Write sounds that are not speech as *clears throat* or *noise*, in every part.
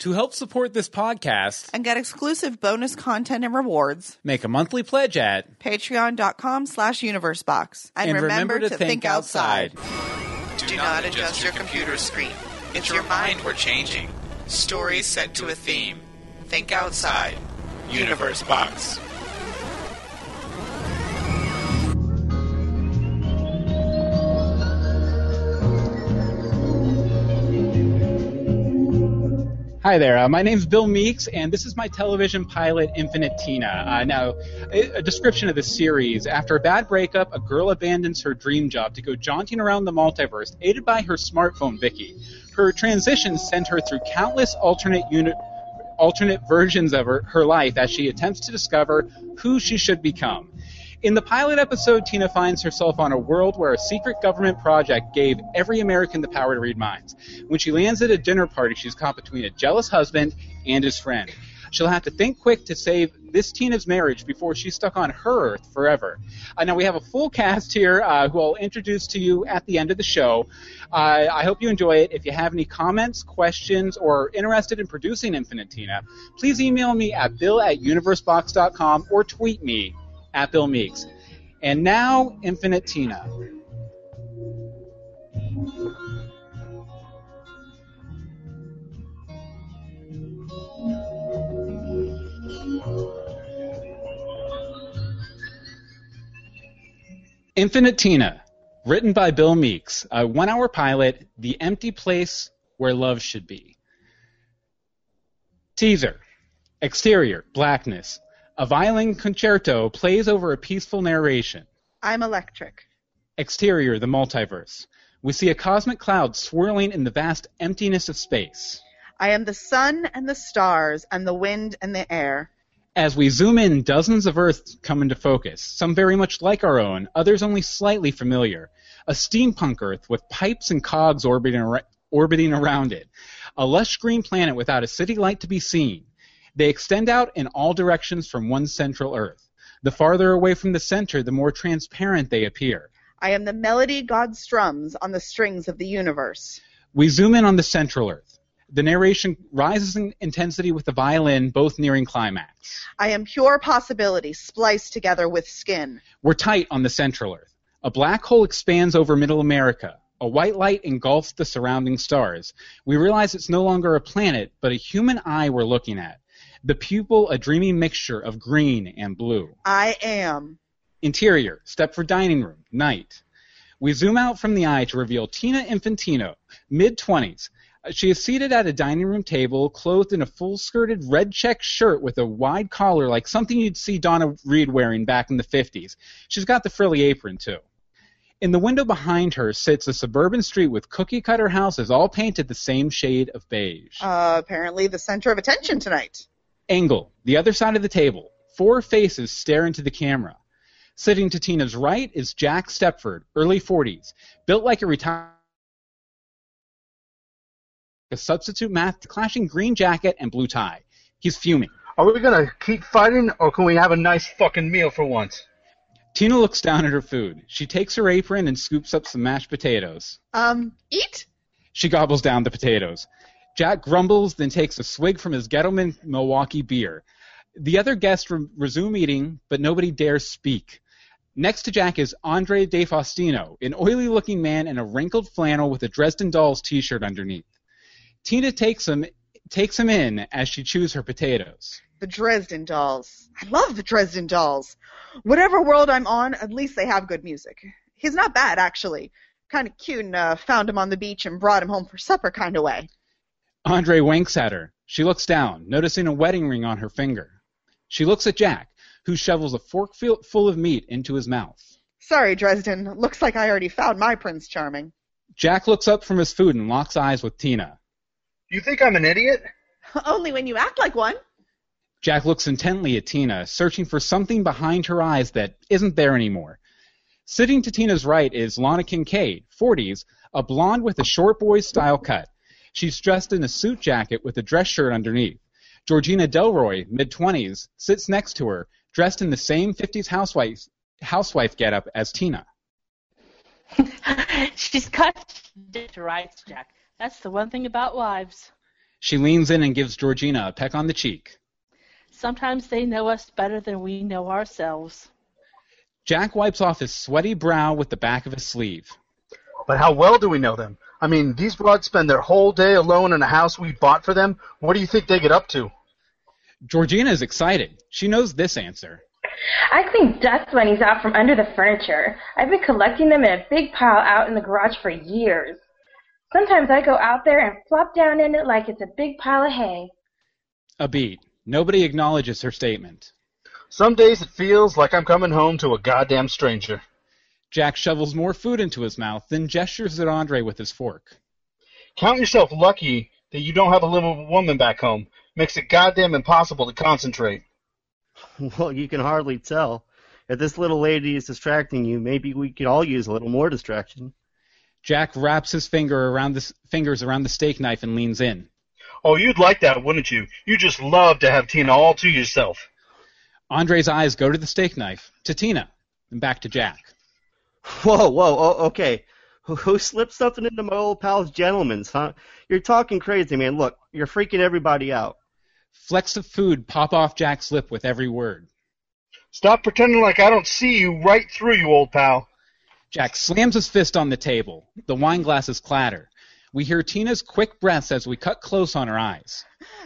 To help support this podcast, and get exclusive bonus content and rewards, make a monthly pledge at patreon.com slash universebox. And remember to think outside. Do not adjust your computer screen. It's your mind we're changing. Stories set to a theme. Think outside. Universe Box. Hi there. Uh, my name's Bill Meeks, and this is my television pilot, Infinite Tina. Uh, now, a, a description of the series: After a bad breakup, a girl abandons her dream job to go jaunting around the multiverse, aided by her smartphone, Vicky. Her transition sent her through countless alternate alternate versions of her, her life as she attempts to discover who she should become. In the pilot episode, Tina finds herself on a world where a secret government project gave every American the power to read minds. When she lands at a dinner party, she's caught between a jealous husband and his friend. She'll have to think quick to save this Tina's marriage before she's stuck on her Earth forever. Uh, now, we have a full cast here uh, who I'll introduce to you at the end of the show. Uh, I hope you enjoy it. If you have any comments, questions, or are interested in producing Infinite Tina, please email me at bill at universebox.com or tweet me at Bill Meeks. And now, Infinite Tina. Infinite Tina, written by Bill Meeks, a one hour pilot, The Empty Place Where Love Should Be. Teaser Exterior, blackness. A violin concerto plays over a peaceful narration. I'm electric. Exterior, the multiverse. We see a cosmic cloud swirling in the vast emptiness of space. I am the sun and the stars and the wind and the air. As we zoom in, dozens of Earths come into focus, some very much like our own, others only slightly familiar. A steampunk Earth with pipes and cogs orbiting, ar- orbiting around it. A lush green planet without a city light to be seen. They extend out in all directions from one central Earth. The farther away from the center, the more transparent they appear. I am the melody God strums on the strings of the universe. We zoom in on the central Earth. The narration rises in intensity with the violin, both nearing climax. I am pure possibility spliced together with skin. We're tight on the central Earth. A black hole expands over middle America. A white light engulfs the surrounding stars. We realize it's no longer a planet, but a human eye we're looking at. The pupil a dreamy mixture of green and blue. I am. Interior, Stepford dining room, night. We zoom out from the eye to reveal Tina Infantino, mid 20s. She is seated at a dining room table, clothed in a full skirted red check shirt with a wide collar like something you'd see Donna Reed wearing back in the 50s. She's got the frilly apron, too. In the window behind her sits a suburban street with cookie cutter houses all painted the same shade of beige. Uh, apparently the center of attention tonight. Angle, the other side of the table. Four faces stare into the camera. Sitting to Tina's right is Jack Stepford, early 40s, built like a retired a substitute math clashing green jacket and blue tie. He's fuming. Are we gonna keep fighting, or can we have a nice fucking meal for once? Tina looks down at her food. She takes her apron and scoops up some mashed potatoes. Um, eat? She gobbles down the potatoes. Jack grumbles, then takes a swig from his Gettelman Milwaukee beer. The other guests re- resume eating, but nobody dares speak. Next to Jack is Andre De Faustino, an oily looking man in a wrinkled flannel with a Dresden Dolls t shirt underneath. Tina takes him takes him in as she chews her potatoes. The Dresden Dolls. I love the Dresden Dolls. Whatever world I'm on, at least they have good music. He's not bad, actually. Kind of cute and uh, found him on the beach and brought him home for supper kind of way. Andre winks at her. She looks down, noticing a wedding ring on her finger. She looks at Jack, who shovels a fork full of meat into his mouth. Sorry, Dresden. Looks like I already found my Prince Charming. Jack looks up from his food and locks eyes with Tina. You think I'm an idiot? *laughs* Only when you act like one. Jack looks intently at Tina, searching for something behind her eyes that isn't there anymore. Sitting to Tina's right is Lana Kincaid, 40s, a blonde with a short boy style cut. She's dressed in a suit jacket with a dress shirt underneath. Georgina Delroy, mid 20s, sits next to her, dressed in the same 50s housewife, housewife getup as Tina. *laughs* She's cut to rights, Jack. That's the one thing about wives. She leans in and gives Georgina a peck on the cheek. Sometimes they know us better than we know ourselves. Jack wipes off his sweaty brow with the back of his sleeve. But how well do we know them? I mean, these broads spend their whole day alone in a house we bought for them. What do you think they get up to? Georgina is excited. She knows this answer. I clean dust bunnies out from under the furniture. I've been collecting them in a big pile out in the garage for years. Sometimes I go out there and flop down in it like it's a big pile of hay. A beat. Nobody acknowledges her statement. Some days it feels like I'm coming home to a goddamn stranger. Jack shovels more food into his mouth, then gestures at Andre with his fork. Count yourself lucky that you don't have a little woman back home. Makes it goddamn impossible to concentrate. *laughs* Well, you can hardly tell. If this little lady is distracting you, maybe we could all use a little more distraction. Jack wraps his finger around the, fingers around the steak knife and leans in. Oh, you'd like that, wouldn't you? You just love to have Tina all to yourself. Andre's eyes go to the steak knife, to Tina, and back to Jack. Whoa, whoa, oh, okay. Who, who slipped something into my old pal's Gettelman's, huh? You're talking crazy, man. Look, you're freaking everybody out. Flecks of food pop off Jack's lip with every word. Stop pretending like I don't see you right through you, old pal. Jack slams his fist on the table. The wine glasses clatter. We hear Tina's quick breaths as we cut close on her eyes.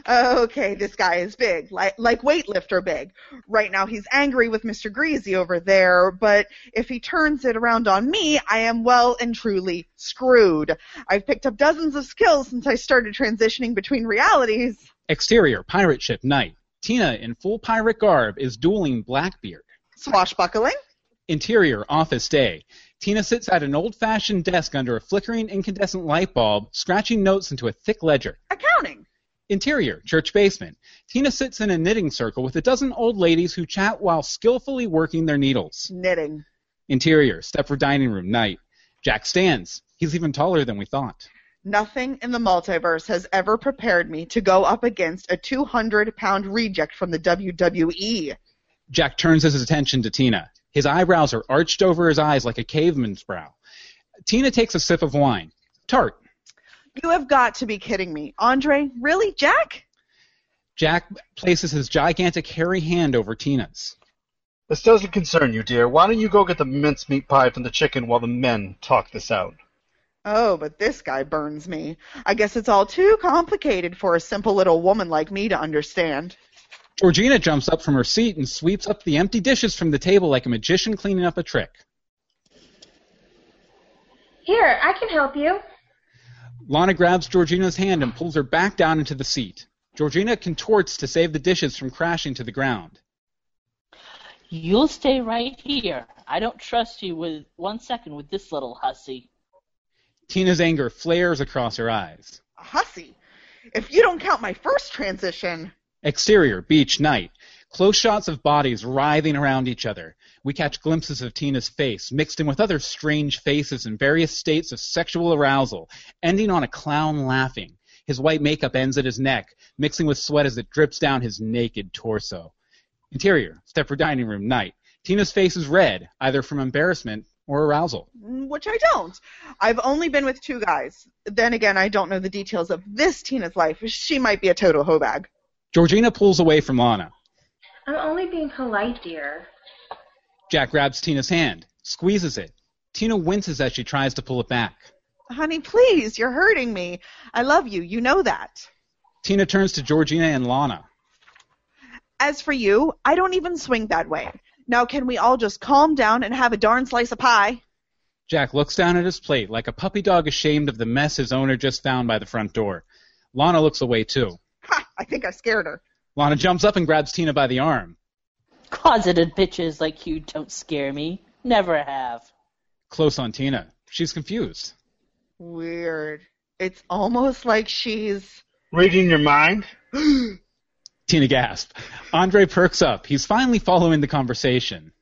Okay, this guy is big, like like weightlifter big. Right now he's angry with Mr. Greasy over there, but if he turns it around on me, I am well and truly screwed. I've picked up dozens of skills since I started transitioning between realities. Exterior, pirate ship, night. Tina, in full pirate garb, is dueling Blackbeard. Swashbuckling? Interior, office day. Tina sits at an old-fashioned desk under a flickering incandescent light bulb, scratching notes into a thick ledger. Accounting. Interior, church basement. Tina sits in a knitting circle with a dozen old ladies who chat while skillfully working their needles. Knitting. Interior, Stepford dining room, night. Jack stands. He's even taller than we thought. Nothing in the multiverse has ever prepared me to go up against a 200 pound reject from the WWE. Jack turns his attention to Tina. His eyebrows are arched over his eyes like a caveman's brow. Tina takes a sip of wine. Tart. You have got to be kidding me. Andre, really? Jack? Jack places his gigantic hairy hand over Tina's. This doesn't concern you, dear. Why don't you go get the mincemeat pie from the chicken while the men talk this out? Oh, but this guy burns me. I guess it's all too complicated for a simple little woman like me to understand. Georgina jumps up from her seat and sweeps up the empty dishes from the table like a magician cleaning up a trick. Here, I can help you. Lana grabs Georgina's hand and pulls her back down into the seat. Georgina contorts to save the dishes from crashing to the ground. You'll stay right here. I don't trust you with one second with this little hussy. Tina's anger flares across her eyes. A hussy? If you don't count my first transition. Exterior, beach, night. Close shots of bodies writhing around each other. We catch glimpses of Tina's face, mixed in with other strange faces in various states of sexual arousal, ending on a clown laughing. His white makeup ends at his neck, mixing with sweat as it drips down his naked torso. Interior, Stepford dining room, night. Tina's face is red, either from embarrassment or arousal. Which I don't. I've only been with two guys. Then again, I don't know the details of this Tina's life. She might be a total hoe bag. Georgina pulls away from Lana. I'm only being polite, dear. Jack grabs Tina's hand, squeezes it. Tina winces as she tries to pull it back. Honey, please, you're hurting me. I love you. You know that. Tina turns to Georgina and Lana. As for you, I don't even swing that way. Now, can we all just calm down and have a darn slice of pie? Jack looks down at his plate like a puppy dog ashamed of the mess his owner just found by the front door. Lana looks away too. Ha! I think I scared her. Lana jumps up and grabs Tina by the arm. Closeted bitches like you don't scare me. Never have. Close on Tina. She's confused. Weird. It's almost like she's. Reading your mind? *gasps* Tina gasps. Andre perks up. He's finally following the conversation.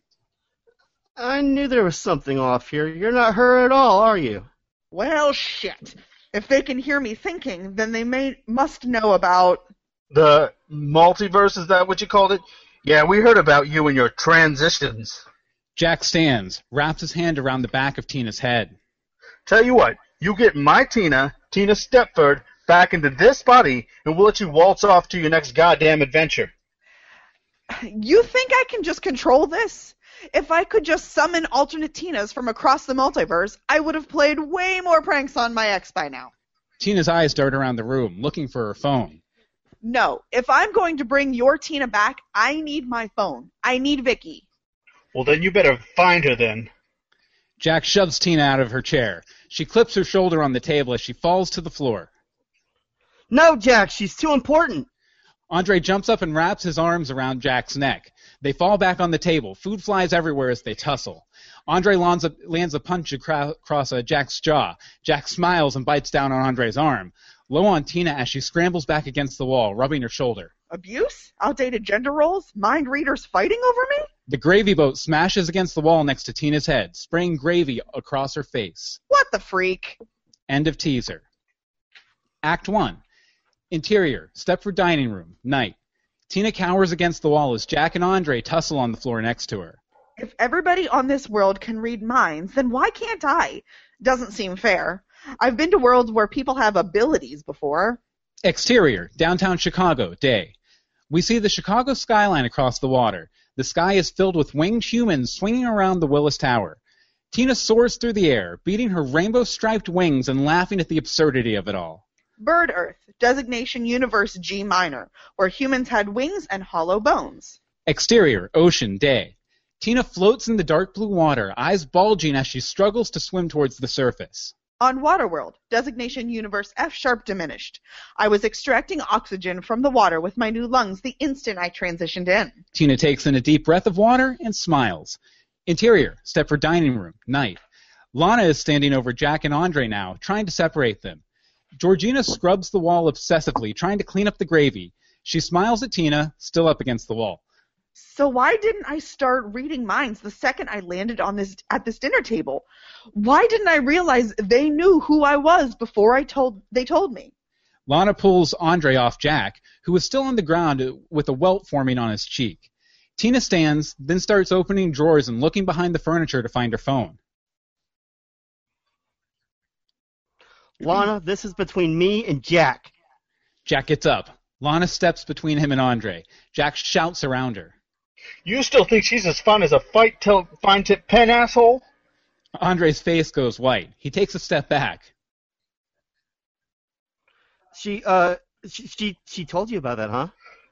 I knew there was something off here. You're not her at all, are you? Well, shit. If they can hear me thinking, then they may must know about. The multiverse, is that what you called it? Yeah, we heard about you and your transitions. Jack stands, wraps his hand around the back of Tina's head. Tell you what, you get my Tina, Tina Stepford, back into this body, and we'll let you waltz off to your next goddamn adventure. You think I can just control this? If I could just summon alternate Tinas from across the multiverse, I would have played way more pranks on my ex by now. Tina's eyes dart around the room, looking for her phone. No, if I'm going to bring your Tina back, I need my phone. I need Vicky. Well, then you better find her then. Jack shoves Tina out of her chair. She clips her shoulder on the table as she falls to the floor. No, Jack, she's too important. Andre jumps up and wraps his arms around Jack's neck. They fall back on the table. Food flies everywhere as they tussle. Andre lands a, lands a punch across uh, Jack's jaw. Jack smiles and bites down on Andre's arm. Low on Tina as she scrambles back against the wall, rubbing her shoulder. Abuse? Outdated gender roles? Mind readers fighting over me? The gravy boat smashes against the wall next to Tina's head, spraying gravy across her face. What the freak? End of teaser. Act 1. Interior, Stepford dining room, night. Tina cowers against the wall as Jack and Andre tussle on the floor next to her. If everybody on this world can read minds, then why can't I? Doesn't seem fair. I've been to worlds where people have abilities before. Exterior, downtown Chicago, day. We see the Chicago skyline across the water. The sky is filled with winged humans swinging around the Willis Tower. Tina soars through the air, beating her rainbow striped wings and laughing at the absurdity of it all. Bird Earth, designation Universe G minor, where humans had wings and hollow bones. Exterior, ocean, day. Tina floats in the dark blue water, eyes bulging as she struggles to swim towards the surface. On Waterworld, designation Universe F sharp diminished. I was extracting oxygen from the water with my new lungs the instant I transitioned in. Tina takes in a deep breath of water and smiles. Interior, Stepford dining room, night. Lana is standing over Jack and Andre now, trying to separate them. Georgina scrubs the wall obsessively, trying to clean up the gravy. She smiles at Tina, still up against the wall. So why didn't I start reading minds the second I landed on this at this dinner table? Why didn't I realize they knew who I was before I told they told me? Lana pulls Andre off Jack, who is still on the ground with a welt forming on his cheek. Tina stands, then starts opening drawers and looking behind the furniture to find her phone. Lana, this is between me and Jack. Jack gets up. Lana steps between him and Andre. Jack shouts around her. You still think she's as fun as a fight till fine tip pen asshole? Andre's face goes white. He takes a step back. She uh she she, she told you about that, huh?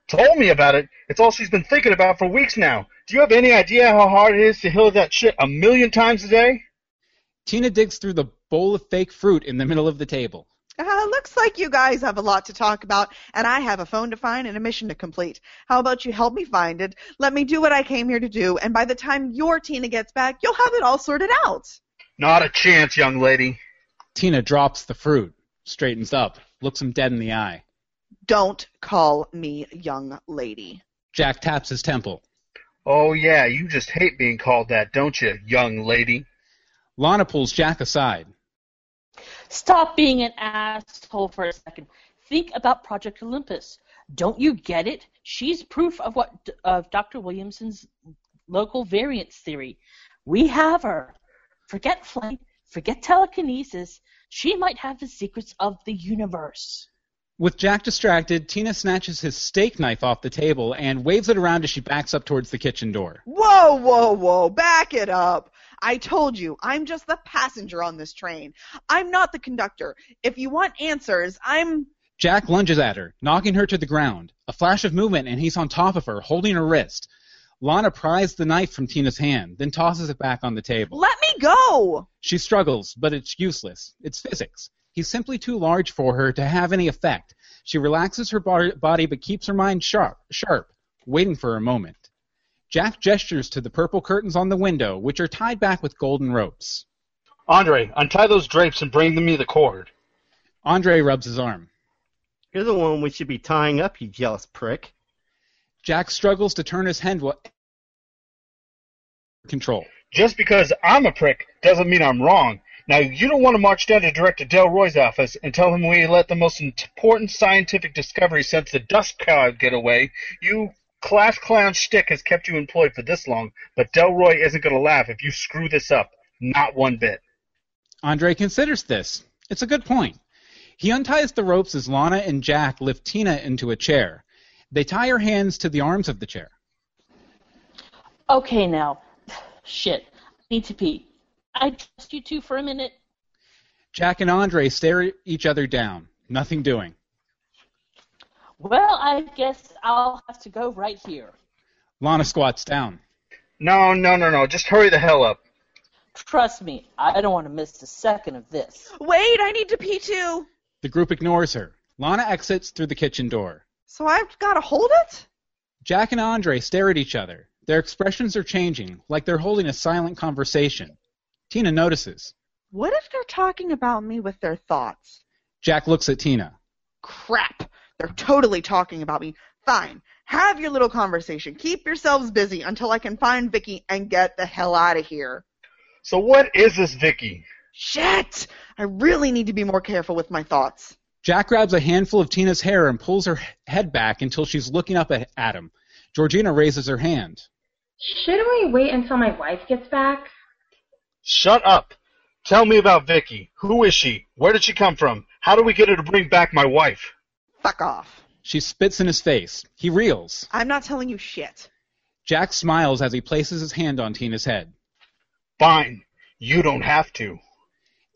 Told me about it. It's all she's been thinking about for weeks now. Do you have any idea how hard it is to heal that shit a million times a day? Tina digs through the bowl of fake fruit in the middle of the table. Uh, looks like you guys have a lot to talk about, and I have a phone to find and a mission to complete. How about you help me find it? Let me do what I came here to do, and by the time your Tina gets back, you'll have it all sorted out. Not a chance, young lady. Tina drops the fruit, straightens up, looks him dead in the eye. Don't call me young lady. Jack taps his temple. Oh, yeah, you just hate being called that, don't you, young lady? Lana pulls Jack aside. Stop being an asshole for a second. Think about Project Olympus. Don't you get it? She's proof of what of Dr. Williamson's local variance theory. We have her. Forget flight, forget telekinesis. She might have the secrets of the universe. With Jack distracted, Tina snatches his steak knife off the table and waves it around as she backs up towards the kitchen door. Whoa, whoa, whoa, back it up. I told you, I'm just the passenger on this train. I'm not the conductor. If you want answers, I'm. Jack lunges at her, knocking her to the ground. A flash of movement, and he's on top of her, holding her wrist. Lana pries the knife from Tina's hand, then tosses it back on the table. Let me go! She struggles, but it's useless. It's physics. He's simply too large for her to have any effect. She relaxes her body but keeps her mind sharp, sharp, waiting for a moment. Jack gestures to the purple curtains on the window, which are tied back with golden ropes. Andre, untie those drapes and bring me the cord. Andre rubs his arm. You're the one we should be tying up, you jealous prick. Jack struggles to turn his hand Wa- control. Just because I'm a prick doesn't mean I'm wrong. Now, you don't want to march down to Director Delroy's office and tell him we let the most important scientific discovery since the dust cloud get away. You class clown shtick has kept you employed for this long, but Delroy isn't going to laugh if you screw this up. Not one bit. Andre considers this. It's a good point. He unties the ropes as Lana and Jack lift Tina into a chair. They tie her hands to the arms of the chair. Okay, now. Shit. I need to pee. I trust you two for a minute. Jack and Andre stare each other down. Nothing doing. Well, I guess I'll have to go right here. Lana squats down. No, no, no, no. Just hurry the hell up. Trust me, I don't want to miss a second of this. Wait, I need to pee too. The group ignores her. Lana exits through the kitchen door. So I've got to hold it? Jack and Andre stare at each other. Their expressions are changing, like they're holding a silent conversation. Tina notices. What if they're talking about me with their thoughts? Jack looks at Tina. Crap. They're totally talking about me. Fine. Have your little conversation. Keep yourselves busy until I can find Vicky and get the hell out of here. So what is this Vicky? Shit! I really need to be more careful with my thoughts. Jack grabs a handful of Tina's hair and pulls her head back until she's looking up at, at him. Georgina raises her hand. Shouldn't we wait until my wife gets back? Shut up. Tell me about Vicky. Who is she? Where did she come from? How do we get her to bring back my wife? Fuck off. She spits in his face. He reels. I'm not telling you shit. Jack smiles as he places his hand on Tina's head. Fine. You don't have to.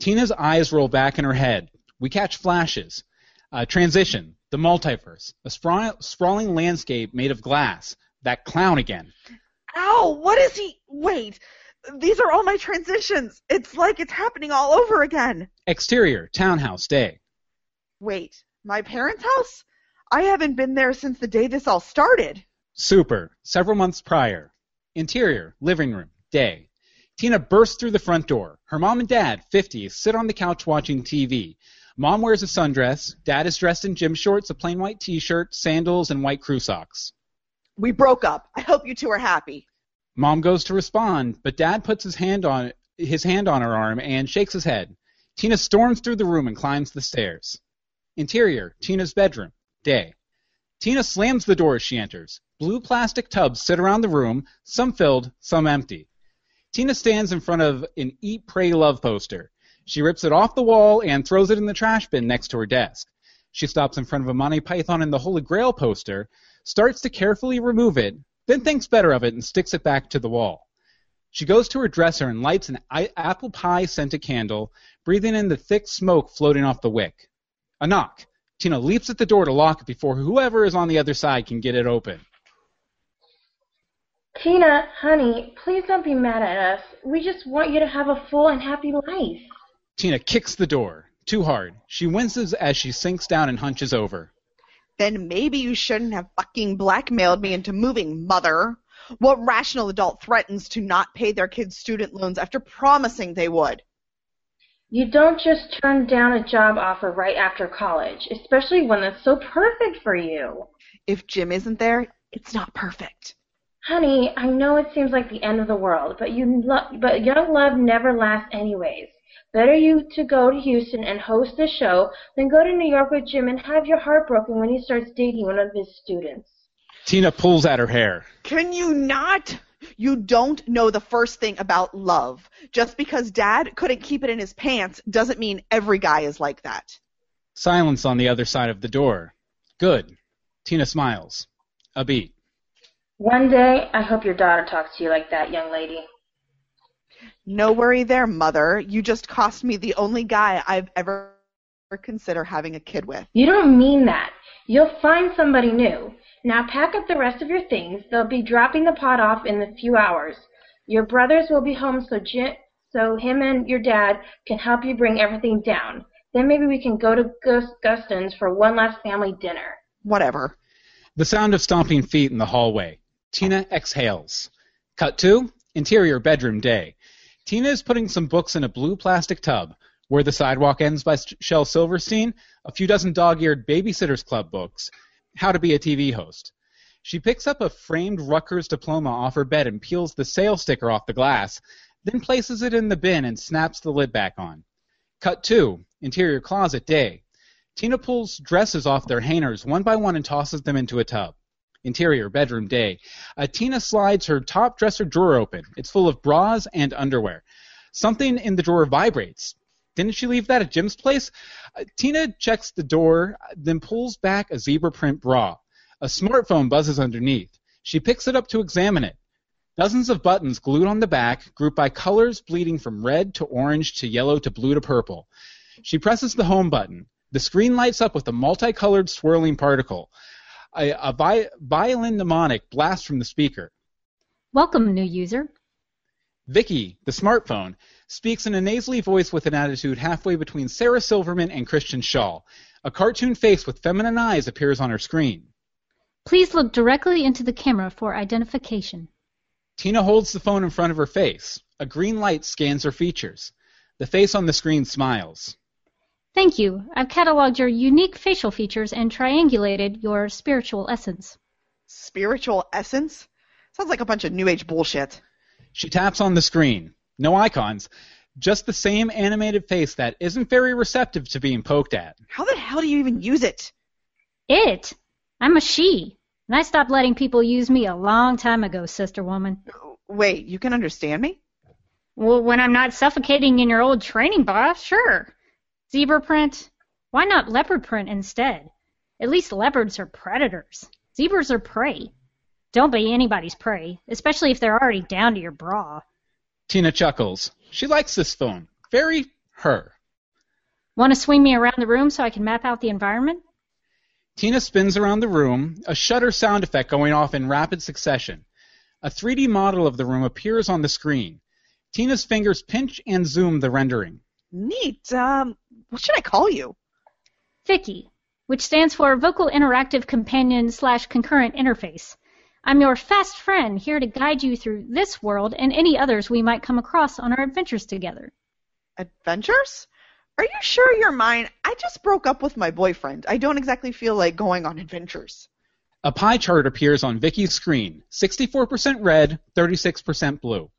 Tina's eyes roll back in her head. We catch flashes. Uh, transition. The multiverse. A sprawl- sprawling landscape made of glass. That clown again. Ow! What is he? Wait. These are all my transitions. It's like it's happening all over again. Exterior. Townhouse. Day. Wait. My parents' house? I haven't been there since the day this all started. Super. Several months prior. Interior. Living room. Day. Tina bursts through the front door. Her mom and dad, 50, sit on the couch watching TV. Mom wears a sundress. Dad is dressed in gym shorts, a plain white t-shirt, sandals, and white crew socks. We broke up. I hope you two are happy. Mom goes to respond, but Dad puts his hand on his hand on her arm and shakes his head. Tina storms through the room and climbs the stairs. Interior, Tina's bedroom. Day. Tina slams the door as she enters. Blue plastic tubs sit around the room, some filled, some empty. Tina stands in front of an Eat, Pray, Love poster. She rips it off the wall and throws it in the trash bin next to her desk. She stops in front of a Monty Python and the Holy Grail poster, starts to carefully remove it, then thinks better of it and sticks it back to the wall. She goes to her dresser and lights an apple pie scented candle, breathing in the thick smoke floating off the wick. A knock. Tina leaps at the door to lock it before whoever is on the other side can get it open. Tina, honey, please don't be mad at us. We just want you to have a full and happy life. Tina kicks the door. Too hard. She winces as she sinks down and hunches over. Then maybe you shouldn't have fucking blackmailed me into moving, mother. What rational adult threatens to not pay their kids' student loans after promising they would? You don't just turn down a job offer right after college, especially one that's so perfect for you. If Jim isn't there, it's not perfect. Honey, I know it seems like the end of the world, but you lo- but young love never lasts anyways. Better you to go to Houston and host a show than go to New York with Jim and have your heart broken when he starts dating one of his students. Tina pulls at her hair. Can you not? You don't know the first thing about love. Just because dad couldn't keep it in his pants doesn't mean every guy is like that. Silence on the other side of the door. Good. Tina smiles. A beat. One day, I hope your daughter talks to you like that, young lady. No worry there, mother. You just cost me the only guy I've ever consider having a kid with. You don't mean that. You'll find somebody new. Now pack up the rest of your things. They'll be dropping the pot off in a few hours. Your brothers will be home so Jim, so him and your dad can help you bring everything down. Then maybe we can go to Gus Guston's for one last family dinner. Whatever. The sound of stomping feet in the hallway. Tina exhales. Cut to Interior bedroom day. Tina is putting some books in a blue plastic tub. Where the Sidewalk Ends by Shel Silverstein, a few dozen dog-eared Babysitters Club books, How to Be a TV Host. She picks up a framed Rutgers diploma off her bed and peels the sale sticker off the glass, then places it in the bin and snaps the lid back on. Cut two, interior closet day. Tina pulls dresses off their hangers one by one and tosses them into a tub. Interior bedroom day. Uh, Tina slides her top dresser drawer open. It's full of bras and underwear. Something in the drawer vibrates. Didn't she leave that at Jim's place? Uh, Tina checks the door, then pulls back a zebra print bra. A smartphone buzzes underneath. She picks it up to examine it. Dozens of buttons glued on the back, grouped by colors bleeding from red to orange to yellow to blue to purple. She presses the home button. The screen lights up with a multicolored swirling particle. A, a vi- violin mnemonic blasts from the speaker. Welcome, new user. Vicky, the smartphone, speaks in a nasally voice with an attitude halfway between Sarah Silverman and Kristen Schaal. A cartoon face with feminine eyes appears on her screen. Please look directly into the camera for identification. Tina holds the phone in front of her face. A green light scans her features. The face on the screen smiles. Thank you. I've cataloged your unique facial features and triangulated your spiritual essence. Spiritual essence? Sounds like a bunch of new age bullshit. She taps on the screen. No icons. Just the same animated face that isn't very receptive to being poked at. How the hell do you even use it? It? I'm a she. And I stopped letting people use me a long time ago, sister woman. Uh, wait, you can understand me? Well, when I'm not suffocating in your old training bra, sure. Zebra print? Why not leopard print instead? At least leopards are predators. Zebras are prey. Don't be anybody's prey, especially if they're already down to your bra. Tina chuckles. She likes this phone. Very her. Want to swing me around the room so I can map out the environment? Tina spins around the room, a shutter sound effect going off in rapid succession. A 3D model of the room appears on the screen. Tina's fingers pinch and zoom the rendering. Neat. Um, what should I call you? Vicky, which stands for Vocal Interactive Companion slash Concurrent Interface. I'm your fast friend here to guide you through this world and any others we might come across on our adventures together. Adventures? Are you sure you're mine? I just broke up with my boyfriend. I don't exactly feel like going on adventures. A pie chart appears on Vicky's screen 64% red, 36% blue.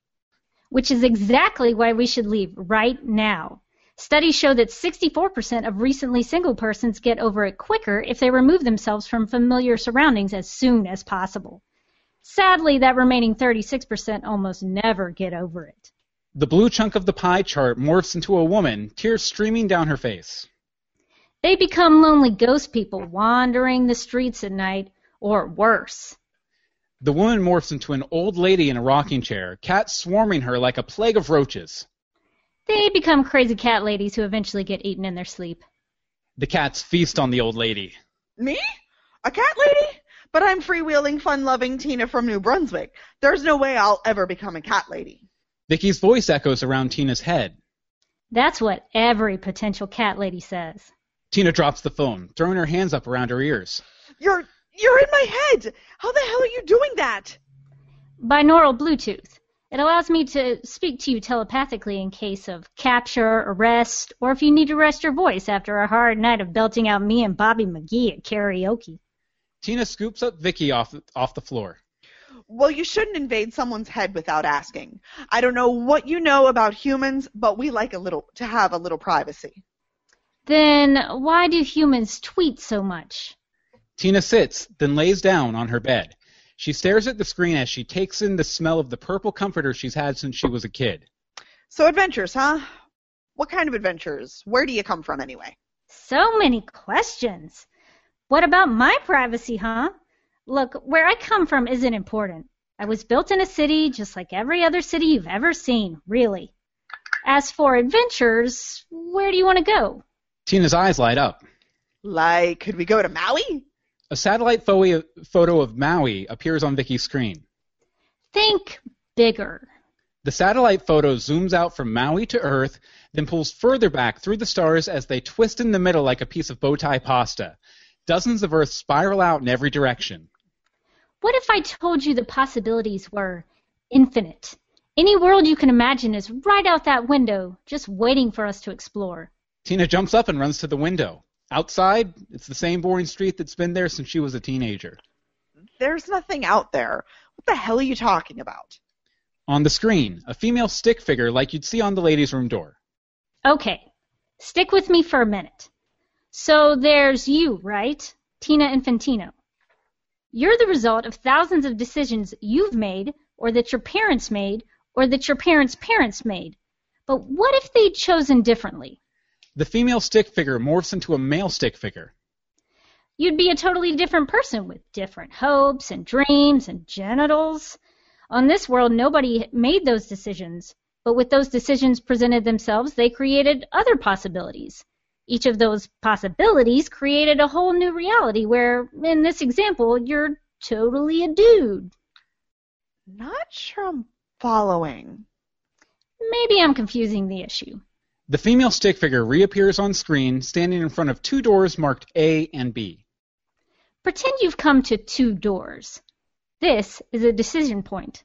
Which is exactly why we should leave right now. Studies show that 64% of recently single persons get over it quicker if they remove themselves from familiar surroundings as soon as possible. Sadly, that remaining 36% almost never get over it. The blue chunk of the pie chart morphs into a woman, tears streaming down her face. They become lonely ghost people wandering the streets at night, or worse. The woman morphs into an old lady in a rocking chair, cats swarming her like a plague of roaches. They become crazy cat ladies who eventually get eaten in their sleep. The cats feast on the old lady. Me? A cat lady? But I'm freewheeling, fun-loving Tina from New Brunswick. There's no way I'll ever become a cat lady. Vicky's voice echoes around Tina's head. That's what every potential cat lady says. Tina drops the phone, throwing her hands up around her ears. You're you're in my head. How the hell are you doing that? Binaural Bluetooth. It allows me to speak to you telepathically in case of capture, arrest, or if you need to rest your voice after a hard night of belting out me and Bobby McGee at karaoke. Tina scoops up Vicky off off the floor. Well, you shouldn't invade someone's head without asking. I don't know what you know about humans, but we like a little to have a little privacy. Then why do humans tweet so much? Tina sits, then lays down on her bed. She stares at the screen as she takes in the smell of the purple comforter she's had since she was a kid. So adventures, huh? What kind of adventures? Where do you come from anyway? So many questions. What about my privacy, huh? Look, where I come from isn't important. I was built in a city just like every other city you've ever seen, really. As for adventures, where do you want to go? Tina's eyes light up. Like, could we go to Maui? A satellite photo of Maui appears on Vicky's screen. Think bigger. The satellite photo zooms out from Maui to Earth, then pulls further back through the stars as they twist in the middle like a piece of bow tie pasta. Dozens of Earths spiral out in every direction. What if I told you the possibilities were infinite? Any world you can imagine is right out that window, just waiting for us to explore. Tina jumps up and runs to the window. Outside, it's the same boring street that's been there since she was a teenager. There's nothing out there. What the hell are you talking about? On the screen, a female stick figure like you'd see on the ladies' room door. Okay, stick with me for a minute. So there's you, right? Tina Infantino. You're the result of thousands of decisions you've made, or that your parents made, or that your parents' parents made. But what if they'd chosen differently? The female stick figure morphs into a male stick figure. You'd be a totally different person with different hopes and dreams and genitals. On this world, nobody made those decisions, but with those decisions presented themselves, they created other possibilities. Each of those possibilities created a whole new reality where, in this example, you're totally a dude. Not sure I'm following. Maybe I'm confusing the issue. The female stick figure reappears on screen, standing in front of two doors marked A and B. Pretend you've come to two doors. This is a decision point.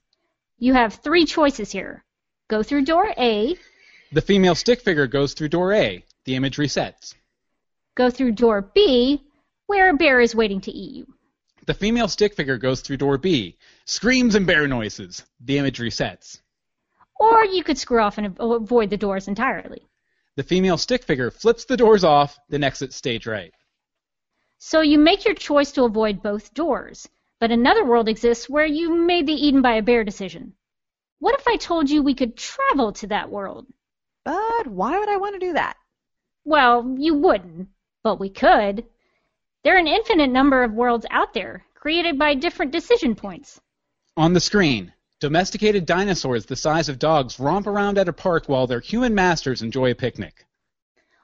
You have three choices here. Go through door A, The female stick figure goes through door A. The image resets. go through door B, where a bear is waiting to eat you. The female stick figure goes through door B. Screams and bear noises. The image resets. Or you could screw off and avoid the doors entirely. The female stick figure flips the doors off, then exits stage right. So you make your choice to avoid both doors. But another world exists where you made the eaten by a bear decision. What if I told you we could travel to that world? But why would I want to do that? Well, you wouldn't, but we could. There are an infinite number of worlds out there, created by different decision points. On the screen, domesticated dinosaurs the size of dogs romp around at a park while their human masters enjoy a picnic.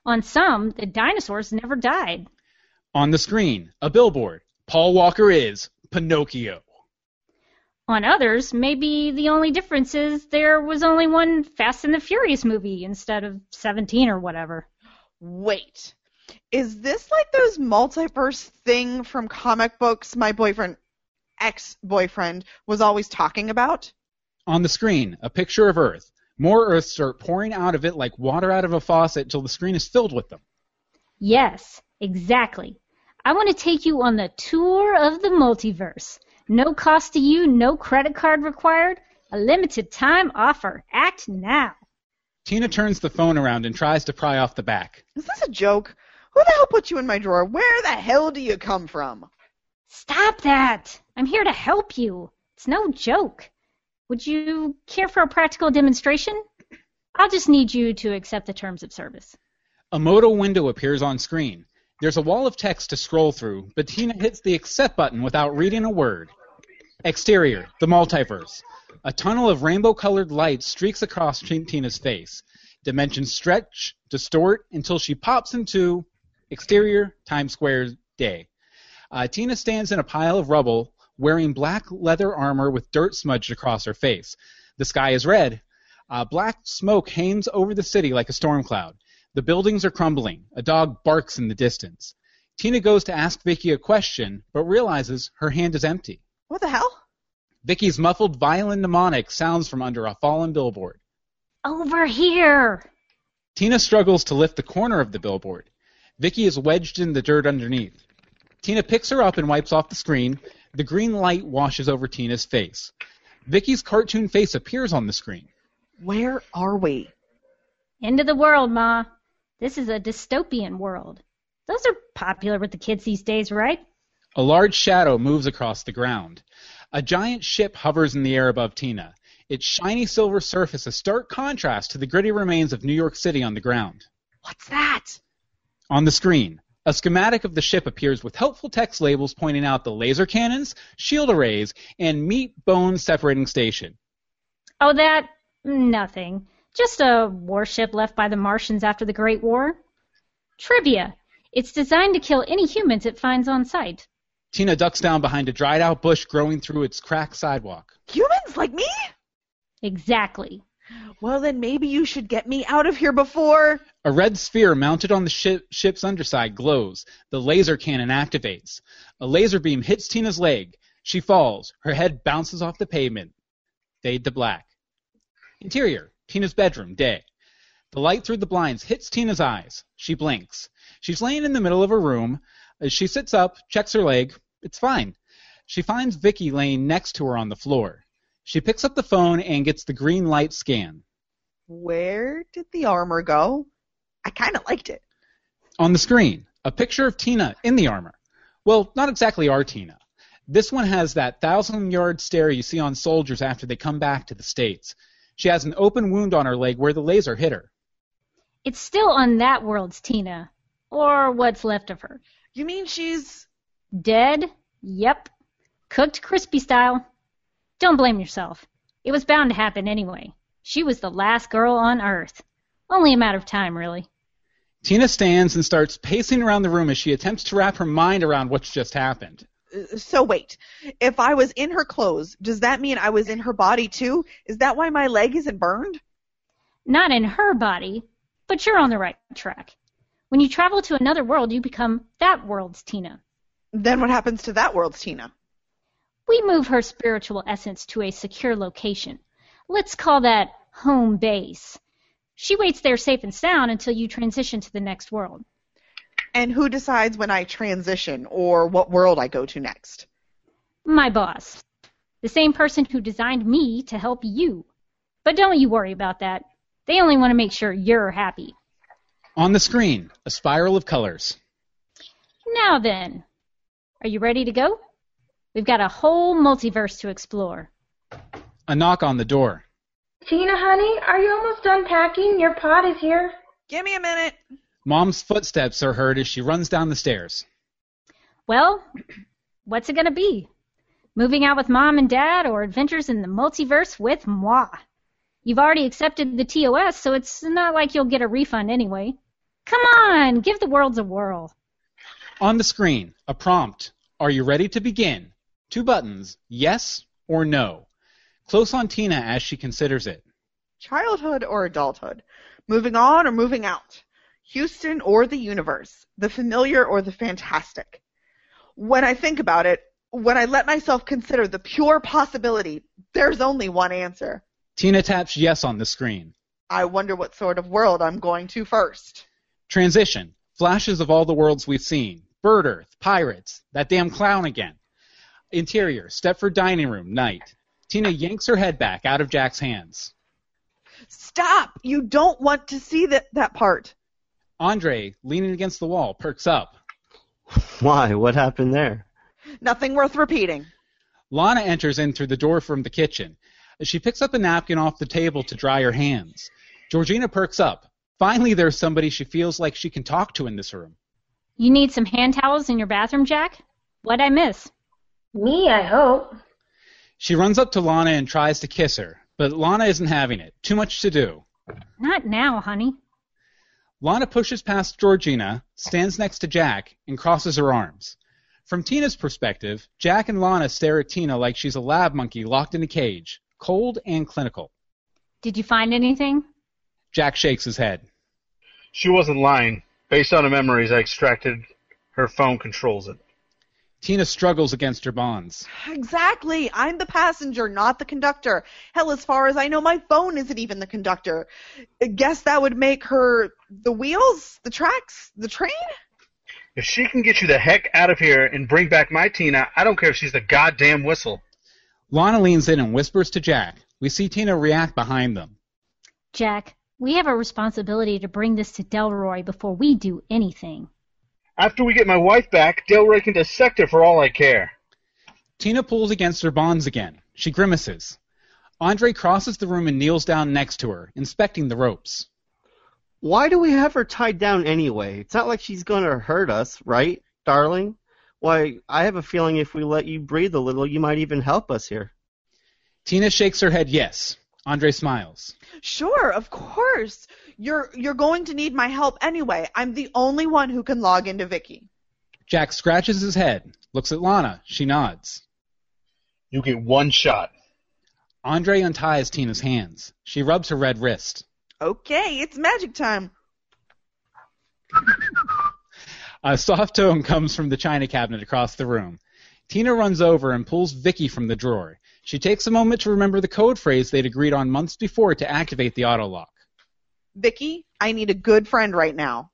On some, the dinosaurs never died. On the screen, a billboard. Paul Walker is Pinocchio. On others, maybe the only difference is there was only one Fast and the Furious movie instead of 17 or whatever. Wait. Is this like those multiverse thing from comic books my boyfriend, ex boyfriend, was always talking about? On the screen, a picture of Earth. More Earths start pouring out of it like water out of a faucet till the screen is filled with them. Yes, exactly. I want to take you on the tour of the multiverse. No cost to you, no credit card required. A limited time offer. Act now. Tina turns the phone around and tries to pry off the back. Is this a joke? Who the hell put you in my drawer? Where the hell do you come from? Stop that! I'm here to help you. It's no joke. Would you care for a practical demonstration? I'll just need you to accept the terms of service. A modal window appears on screen. There's a wall of text to scroll through, but Tina hits the accept button without reading a word. Exterior, the multiverse. A tunnel of rainbow colored light streaks across Tina's face. Dimensions stretch, distort, until she pops into exterior Times Square day. Uh, Tina stands in a pile of rubble, wearing black leather armor with dirt smudged across her face. The sky is red. Uh, black smoke hangs over the city like a storm cloud. The buildings are crumbling. A dog barks in the distance. Tina goes to ask Vicky a question, but realizes her hand is empty. What the hell? Vicky's muffled violin mnemonic sounds from under a fallen billboard. Over here! Tina struggles to lift the corner of the billboard. Vicky is wedged in the dirt underneath. Tina picks her up and wipes off the screen. The green light washes over Tina's face. Vicky's cartoon face appears on the screen. Where are we? End of the world, Ma. This is a dystopian world. Those are popular with the kids these days, right? A large shadow moves across the ground. A giant ship hovers in the air above Tina. Its shiny silver surface a stark contrast to the gritty remains of New York City on the ground. What's that? On the screen, a schematic of the ship appears with helpful text labels pointing out the laser cannons, shield arrays, and meat bone separating station. Oh, that? Nothing. Just a warship left by the Martians after the Great War. Trivia. It's designed to kill any humans it finds on sight. Tina ducks down behind a dried out bush growing through its cracked sidewalk. Humans like me? Exactly. Well, then maybe you should get me out of here before. A red sphere mounted on the ship, ship's underside glows. The laser cannon activates. A laser beam hits Tina's leg. She falls. Her head bounces off the pavement. Fade to black. Interior, Tina's bedroom, day. The light through the blinds hits Tina's eyes. She blinks. She's laying in the middle of her room. As she sits up, checks her leg. It's fine. She finds Vicky laying next to her on the floor. She picks up the phone and gets the green light scan. Where did the armor go? I kind of liked it. On the screen, a picture of Tina in the armor. Well, not exactly our Tina. This one has that thousand yard stare you see on soldiers after they come back to the States. She has an open wound on her leg where the laser hit her. It's still on that world's Tina. Or what's left of her. You mean she's. Dead? Yep. Cooked crispy style. Don't blame yourself. It was bound to happen anyway. She was the last girl on Earth. Only a matter of time, really. Tina stands and starts pacing around the room as she attempts to wrap her mind around what's just happened. So wait, if I was in her clothes, does that mean I was in her body too? Is that why my leg isn't burned? Not in her body, but you're on the right track. When you travel to another world, you become that world's Tina. Then what happens to that world's Tina? We move her spiritual essence to a secure location. Let's call that home base. She waits there safe and sound until you transition to the next world. And who decides when I transition or what world I go to next? My boss. The same person who designed me to help you. But don't you worry about that. They only want to make sure you're happy. On the screen, a spiral of colors. Now then, are you ready to go? We've got a whole multiverse to explore. A knock on the door. Tina, honey, are you almost done packing? Your pod is here. Give me a minute. Mom's footsteps are heard as she runs down the stairs. Well, what's it going to be? Moving out with mom and dad or adventures in the multiverse with moi? You've already accepted the TOS, so it's not like you'll get a refund anyway. Come on, give the worlds a whirl. On the screen, a prompt. Are you ready to begin? Two buttons, yes or no. Close on Tina as she considers it. Childhood or adulthood? Moving on or moving out? Houston or the universe? The familiar or the fantastic? When I think about it, when I let myself consider the pure possibility, there's only one answer. Tina taps yes on the screen. I wonder what sort of world I'm going to first. Transition. Flashes of all the worlds we've seen. Bird Earth, pirates, that damn clown again. Interior, Stepford dining room, night. Tina yanks her head back out of Jack's hands. Stop! You don't want to see that, that part. Andre, leaning against the wall, perks up. Why? What happened there? Nothing worth repeating. Lana enters in through the door from the kitchen. She picks up a napkin off the table to dry her hands. Georgina perks up. Finally, there's somebody she feels like she can talk to in this room. You need some hand towels in your bathroom, Jack? What'd I miss? Me, I hope. She runs up to Lana and tries to kiss her, but Lana isn't having it. Too much to do. Not now, honey. Lana pushes past Georgina, stands next to Jack, and crosses her arms. From Tina's perspective, Jack and Lana stare at Tina like she's a lab monkey locked in a cage, cold and clinical. Did you find anything? Jack shakes his head. She wasn't lying. Based on the memories I extracted, her phone controls it. Tina struggles against her bonds. Exactly. I'm the passenger, not the conductor. Hell, as far as I know, my phone isn't even the conductor. I guess that would make her the wheels, the tracks, the train? If she can get you the heck out of here and bring back my Tina, I don't care if she's the goddamn whistle. Lana leans in and whispers to Jack. We see Tina react behind them. Jack, we have a responsibility to bring this to Delroy before we do anything. After we get my wife back, Delroy can dissect her for all I care. Tina pulls against her bonds again. She grimaces. Andre crosses the room and kneels down next to her, inspecting the ropes. Why do we have her tied down anyway? It's not like she's gonna hurt us, right, darling? Why, I have a feeling if we let you breathe a little, you might even help us here. Tina shakes her head yes. Andre smiles. Sure, of course. You're you're going to need my help anyway. I'm the only one who can log into Vicky. Jack scratches his head, looks at Lana. She nods. You get one shot. Andre unties Tina's hands. She rubs her red wrist. Okay, it's magic time. A soft tone comes from the china cabinet across the room. Tina runs over and pulls Vicky from the drawer. She takes a moment to remember the code phrase they'd agreed on months before to activate the auto lock. Vicky, I need a good friend right now.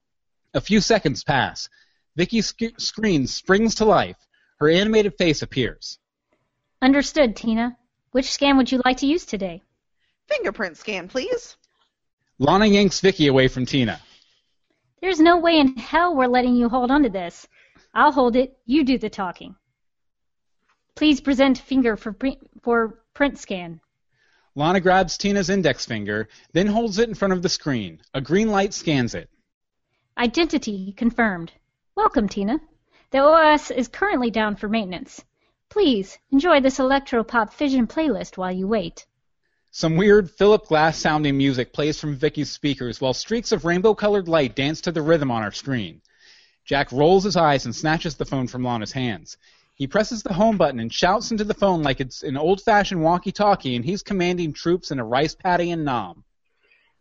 A few seconds pass. Vicky's sc- screen springs to life. Her animated face appears. Understood, Tina. Which scan would you like to use today? Fingerprint scan, please. Lana yanks Vicky away from Tina. There's no way in hell we're letting you hold on to this. I'll hold it. You do the talking. Please present finger for, pre- for print scan. Lana grabs Tina's index finger, then holds it in front of the screen. A green light scans it. Identity confirmed. Welcome, Tina. The OS is currently down for maintenance. Please enjoy this electropop fission playlist while you wait. Some weird Philip Glass sounding music plays from Vicky's speakers while streaks of rainbow colored light dance to the rhythm on our screen. Jack rolls his eyes and snatches the phone from Lana's hands. He presses the home button and shouts into the phone like it's an old fashioned walkie talkie and he's commanding troops in a rice paddy and Nam.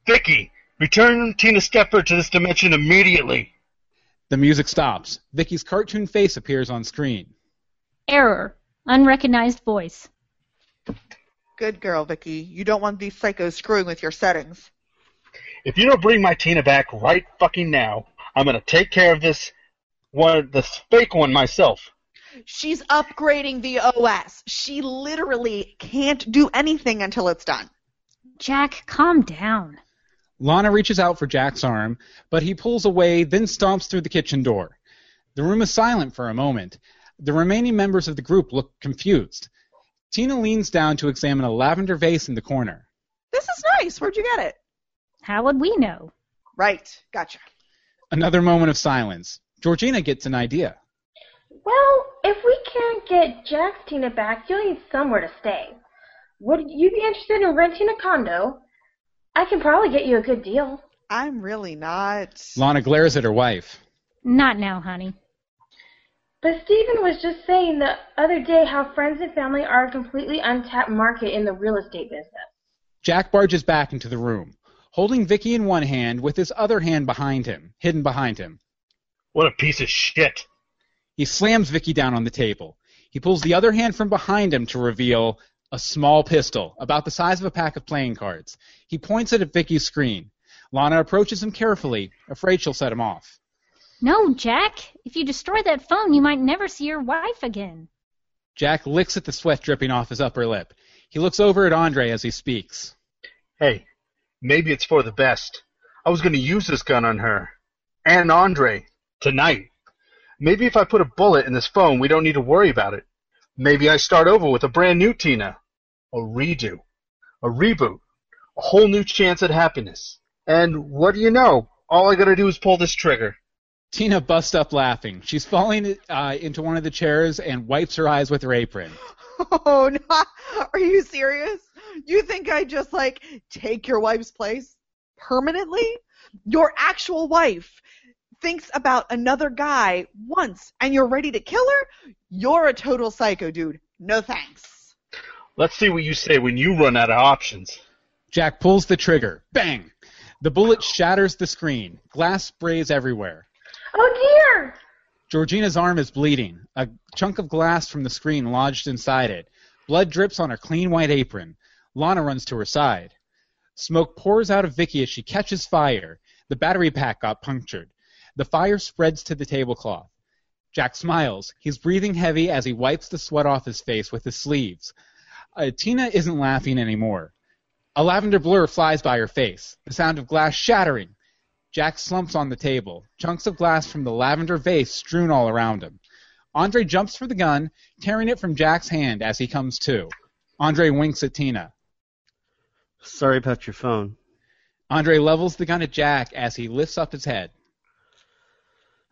Vicky, return Tina Stepper to this dimension immediately. The music stops. Vicky's cartoon face appears on screen. Error. Unrecognized voice. Good girl, Vicky. You don't want these psychos screwing with your settings. If you don't bring my Tina back right fucking now, I'm gonna take care of this one, this fake one myself. She's upgrading the OS. She literally can't do anything until it's done. Jack, calm down. Lana reaches out for Jack's arm, but he pulls away, then stomps through the kitchen door. The room is silent for a moment. The remaining members of the group look confused. Tina leans down to examine a lavender vase in the corner. This is nice. Where'd you get it? How would we know? Right. Gotcha. Another moment of silence. Georgina gets an idea. Well, if we can't get Jack's Tina back, you'll need somewhere to stay. Would you be interested in renting a condo? I can probably get you a good deal. I'm really not. Lana glares at her wife. Not now, honey. But Stephen was just saying the other day how friends and family are a completely untapped market in the real estate business. Jack barges back into the room, holding Vicky in one hand with his other hand behind him, hidden behind him. What a piece of shit. He slams Vicky down on the table. He pulls the other hand from behind him to reveal a small pistol, about the size of a pack of playing cards. He points it at Vicky's screen. Lana approaches him carefully, afraid she'll set him off. No, Jack. If you destroy that phone, you might never see your wife again. Jack licks at the sweat dripping off his upper lip. He looks over at Andre as he speaks. Hey, maybe it's for the best. I was going to use this gun on her. And Andre. Tonight. Maybe if I put a bullet in this phone, we don't need to worry about it. Maybe I start over with a brand new Tina. A redo. A reboot. A whole new chance at happiness. And what do you know? All I gotta do is pull this trigger. Tina busts up laughing. She's falling uh, into one of the chairs and wipes her eyes with her apron. *laughs* Oh, no. Are you serious? You think I just, like, take your wife's place? Permanently? Your actual wife thinks about another guy once and you're ready to kill her? You're a total psycho, dude. No thanks. Let's see what you say when you run out of options. Jack pulls the trigger. Bang! The bullet shatters the screen. Glass sprays everywhere. Oh dear! Georgina's arm is bleeding. A chunk of glass from the screen lodged inside it. Blood drips on her clean white apron. Lana runs to her side. Smoke pours out of Vicky as she catches fire. The battery pack got punctured. The fire spreads to the tablecloth. Jack smiles. He's breathing heavy as he wipes the sweat off his face with his sleeves. Uh, Tina isn't laughing anymore. A lavender blur flies by her face. The sound of glass shattering. Jack slumps on the table. Chunks of glass from the lavender vase strewn all around him. Andre jumps for the gun, tearing it from Jack's hand as he comes to. Andre winks at Tina. Sorry about your phone. Andre levels the gun at Jack as he lifts up his head.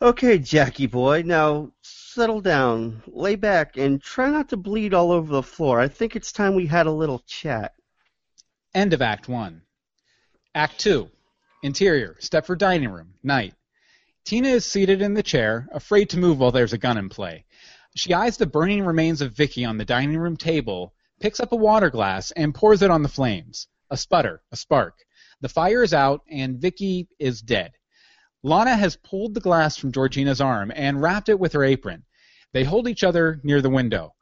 Okay, Jackie boy, now settle down, lay back, and try not to bleed all over the floor. I think it's time we had a little chat. End of Act 1. Act 2. Interior, Stepford dining room, night. Tina is seated in the chair, afraid to move while there's a gun in play. She eyes the burning remains of Vicky on the dining room table, picks up a water glass, and pours it on the flames. A sputter, a spark. The fire is out, and Vicky is dead. Lana has pulled the glass from Georgina's arm and wrapped it with her apron. They hold each other near the window.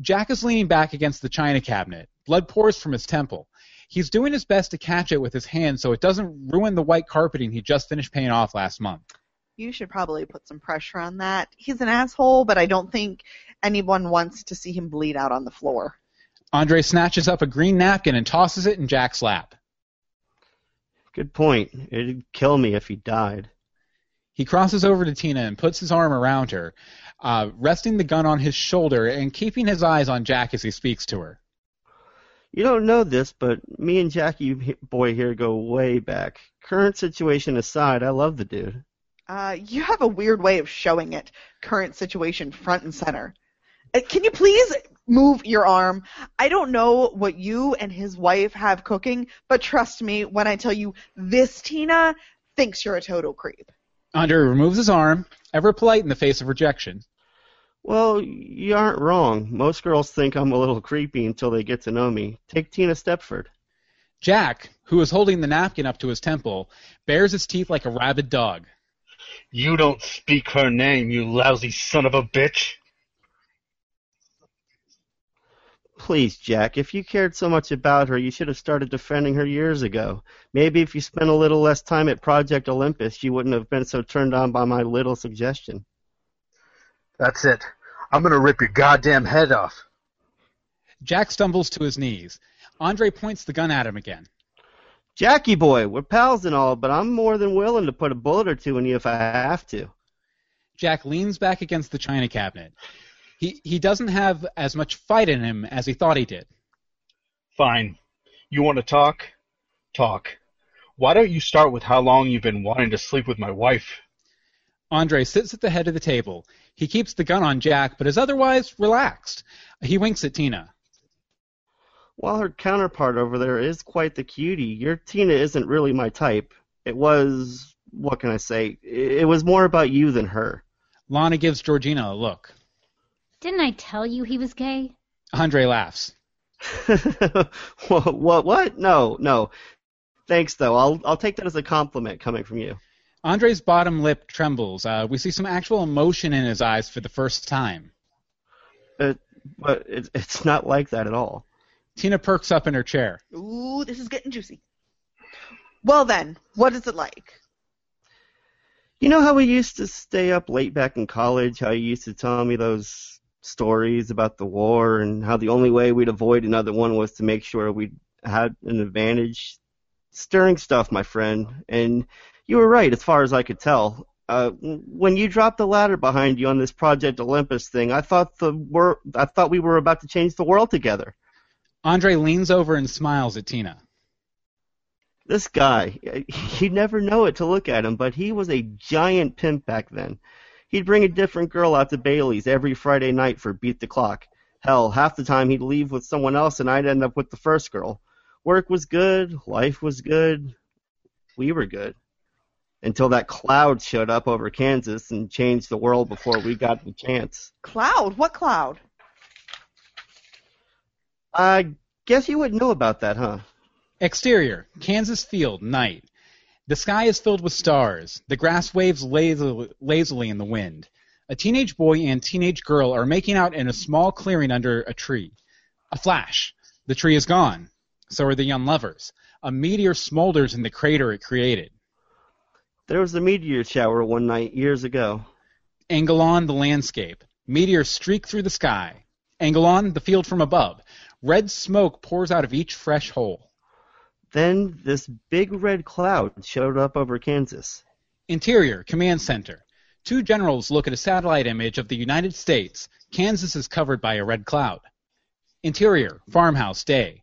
Jack is leaning back against the china cabinet. Blood pours from his temple. He's doing his best to catch it with his hand so it doesn't ruin the white carpeting he just finished paying off last month. You should probably put some pressure on that. He's an asshole, but I don't think anyone wants to see him bleed out on the floor. Andre snatches up a green napkin and tosses it in Jack's lap. Good point. It'd kill me if he died. He crosses over to Tina and puts his arm around her, uh, resting the gun on his shoulder and keeping his eyes on Jack as he speaks to her. You don't know this, but me and Jackie he- boy here go way back. Current situation aside, I love the dude. Uh, you have a weird way of showing it. Current situation front and center. Uh, can you please move your arm? I don't know what you and his wife have cooking, but trust me when I tell you this Tina thinks you're a total creep. Andre removes his arm, ever polite in the face of rejection. Well, you aren't wrong. Most girls think I'm a little creepy until they get to know me. Take Tina Stepford. Jack, who is holding the napkin up to his temple, bares his teeth like a rabid dog. You don't speak her name, you lousy son of a bitch. Please, Jack, if you cared so much about her, you should have started defending her years ago. Maybe if you spent a little less time at Project Olympus, you wouldn't have been so turned on by my little suggestion. That's it. I'm gonna rip your goddamn head off. Jack stumbles to his knees. Andre points the gun at him again. Jackie boy, we're pals and all, but I'm more than willing to put a bullet or two in you if I have to. Jack leans back against the china cabinet. He he doesn't have as much fight in him as he thought he did. Fine. You want to talk? Talk. Why don't you start with how long you've been wanting to sleep with my wife? Andre sits at the head of the table. He keeps the gun on Jack, but is otherwise relaxed. He winks at Tina. While her counterpart over there is quite the cutie, your Tina isn't really my type. It was, what can I say? It was more about you than her. Lana gives Georgina a look. Didn't I tell you he was gay? Andre laughs. *laughs* what, what? What? No, no. Thanks, though. I'll I'll take that as a compliment coming from you. Andre's bottom lip trembles. Uh, we see some actual emotion in his eyes for the first time. It, but it, it's not like that at all. Tina perks up in her chair. Ooh, this is getting juicy. Well then, what is it like? You know how we used to stay up late back in college? How you used to tell me those stories about the war and how the only way we'd avoid another one was to make sure we had an advantage? Stirring stuff, my friend. And you were right, as far as I could tell. Uh, when you dropped the ladder behind you on this Project Olympus thing, I thought the wor- I thought we were about to change the world together. Andre leans over and smiles at Tina. This guy, *laughs* you'd never know it to look at him, but he was a giant pimp back then. He'd bring a different girl out to Bailey's every Friday night for Beat the Clock. Hell, half the time he'd leave with someone else and I'd end up with the first girl. Work was good, life was good, we were good. Until that cloud showed up over Kansas and changed the world before we got the chance. Cloud? What cloud? I guess you wouldn't know about that, huh? Exterior, Kansas field, night. The sky is filled with stars. The grass waves lazily, lazily in the wind. A teenage boy and teenage girl are making out in a small clearing under a tree. A flash. The tree is gone. So are the young lovers. A meteor smolders in the crater it created. There was a meteor shower one night years ago. Angle on the landscape. Meteors streak through the sky. Angle on the field from above. Red smoke pours out of each fresh hole. Then this big red cloud showed up over Kansas. Interior, Command Center. Two generals look at a satellite image of the United States. Kansas is covered by a red cloud. Interior, farmhouse, day.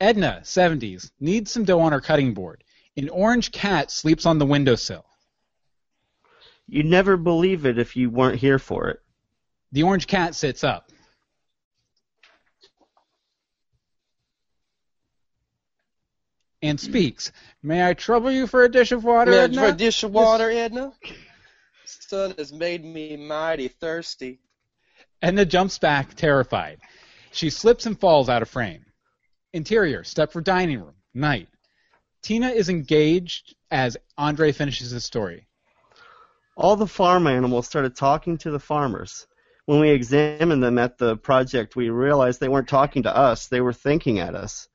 Edna, 70s, kneads some dough on her cutting board. An orange cat sleeps on the windowsill. You'd never believe it if you weren't here for it. The orange cat sits up. And speaks. May I trouble you for a dish of water, Man, Edna? for a dish of water, Edna? Sun has made me mighty thirsty. Edna jumps back, terrified. She slips and falls out of frame. Interior, Stepford dining room, night. Tina is engaged as Andre finishes his story. All the farm animals started talking to the farmers. When we examined them at the project, we realized they weren't talking to us, they were thinking at us.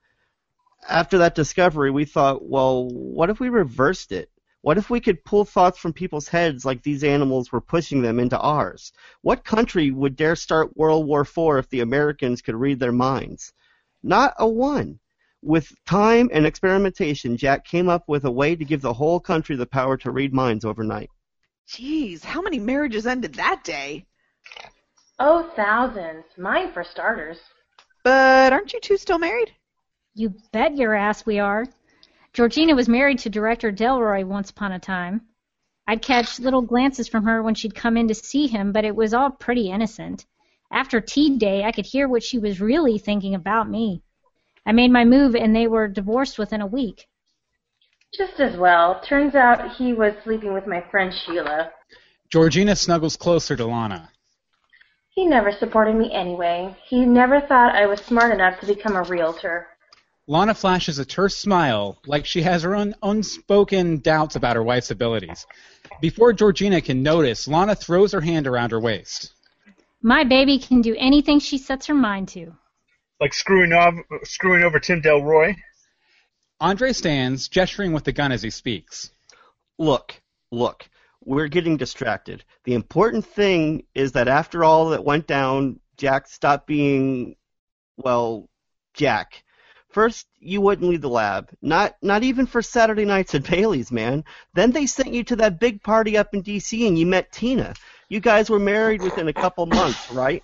After that discovery, we thought, well, what if we reversed it? What if we could pull thoughts from people's heads like these animals were pushing them into ours? What country would dare start World War IV if the Americans could read their minds? Not a one. With time and experimentation, Jack came up with a way to give the whole country the power to read minds overnight. Jeez, how many marriages ended that day? Oh, thousands. Mine for starters. But aren't you two still married? You bet your ass we are. Georgina was married to director Delroy once upon a time. I'd catch little glances from her when she'd come in to see him, but it was all pretty innocent. After tea day, I could hear what she was really thinking about me. I made my move, and they were divorced within a week. Just as well. Turns out he was sleeping with my friend Sheila. Georgina snuggles closer to Lana. He never supported me anyway. He never thought I was smart enough to become a realtor. Lana flashes a terse smile, like she has her own unspoken doubts about her wife's abilities. Before Georgina can notice, Lana throws her hand around her waist. My baby can do anything she sets her mind to. Like screwing, over, screwing over Tim Delroy? Andre stands, gesturing with the gun as he speaks. Look, look, we're getting distracted. The important thing is that after all that went down, Jack stopped being, well, Jack. First, you wouldn't leave the lab. Not not even for Saturday nights at Bailey's, man. Then they sent you to that big party up in D.C. and you met Tina. You guys were married within a couple months, right?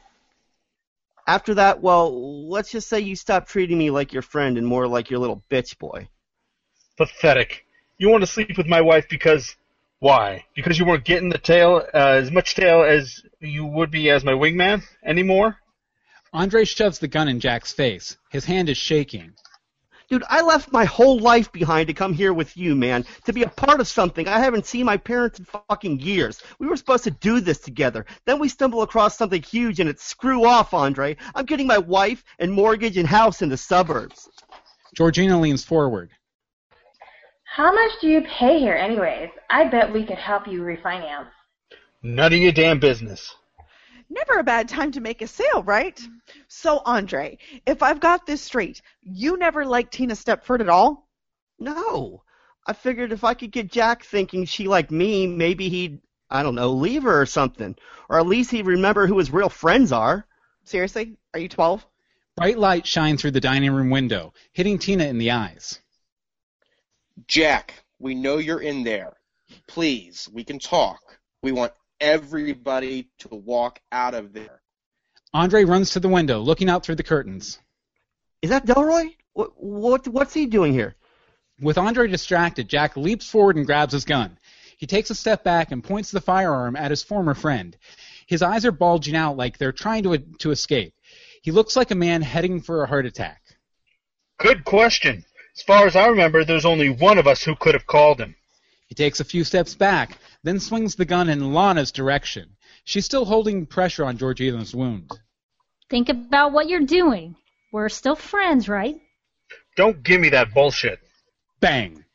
After that, well, let's just say you stopped treating me like your friend and more like your little bitch boy. Pathetic. You want to sleep with my wife because why? Because you weren't getting the tail, uh, as much tail as you would be as my wingman anymore? Andre shoves the gun in Jack's face. His hand is shaking. Dude, I left my whole life behind to come here with you, man. To be a part of something. I haven't seen my parents in fucking years. We were supposed to do this together. Then we stumble across something huge and it's screw off, Andre. I'm getting my wife and mortgage and house in the suburbs. Georgina leans forward. How much do you pay here, anyways? I bet we could help you refinance. None of your damn business. Never a bad time to make a sale, right? Mm-hmm. So, Andre, if I've got this straight, you never liked Tina Stepford at all? No. I figured if I could get Jack thinking she liked me, maybe he'd, I don't know, leave her or something. Or at least he'd remember who his real friends are. Seriously? Are you 12? Bright light shines through the dining room window, hitting Tina in the eyes. Jack, we know you're in there. Please, we can talk. We want everybody to walk out of there. Andre runs to the window, looking out through the curtains. Is that Delroy? What, what what's he doing here? With Andre distracted, Jack leaps forward and grabs his gun. He takes a step back and points the firearm at his former friend. His eyes are bulging out like they're trying to to escape. He looks like a man heading for a heart attack. Good question. As far as I remember, there's only one of us who could have called him. He takes a few steps back, then swings the gun in Lana's direction. She's still holding pressure on Georgina's wound. Think about what you're doing. We're still friends, right? Don't give me that bullshit. Bang!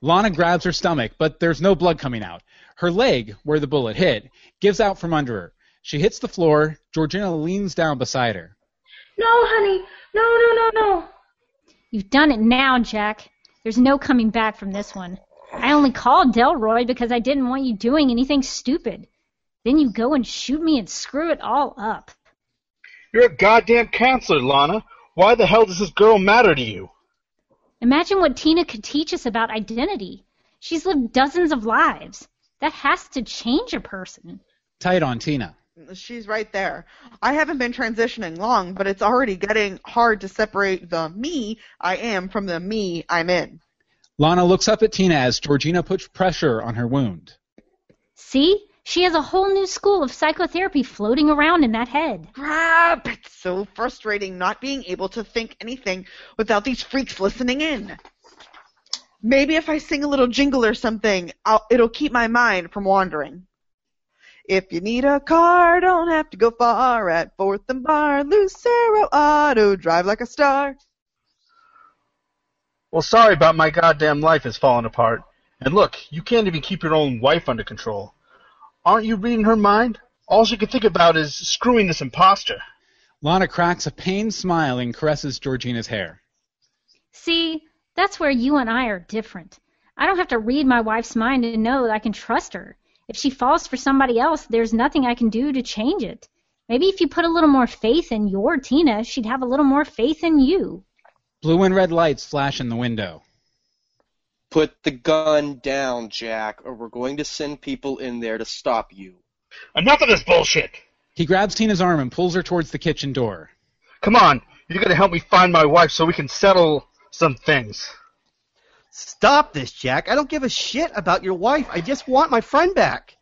Lana grabs her stomach, but there's no blood coming out. Her leg, where the bullet hit, gives out from under her. She hits the floor. Georgina leans down beside her. No, honey. No, no, no, no. You've done it now, Jack. There's no coming back from this one. I only called Delroy because I didn't want you doing anything stupid. Then you go and shoot me and screw it all up. You're a goddamn counselor, Lana. Why the hell does this girl matter to you? Imagine what Tina could teach us about identity. She's lived dozens of lives. That has to change a person. Tight on Tina. She's right there. I haven't been transitioning long, but it's already getting hard to separate the me I am from the me I'm in. Lana looks up at Tina as Georgina puts pressure on her wound. See? She has a whole new school of psychotherapy floating around in that head. Crap! It's so frustrating not being able to think anything without these freaks listening in. Maybe if I sing a little jingle or something, I'll, it'll keep my mind from wandering. If you need a car, don't have to go far. At Fourth and Bar, Lucero Auto, drive like a star. Well, sorry about my goddamn life is falling apart. And look, you can't even keep your own wife under control. Aren't you reading her mind? All she can think about is screwing this imposter. Lana cracks a pained smile and caresses Georgina's hair. See, that's where you and I are different. I don't have to read my wife's mind to know that I can trust her. If she falls for somebody else, there's nothing I can do to change it. Maybe if you put a little more faith in your Tina, she'd have a little more faith in you. Blue and red lights flash in the window. Put the gun down, Jack, or we're going to send people in there to stop you. Enough of this bullshit! He grabs Tina's arm and pulls her towards the kitchen door. Come on, you're gonna help me find my wife so we can settle some things. Stop this, Jack. I don't give a shit about your wife. I just want my friend back.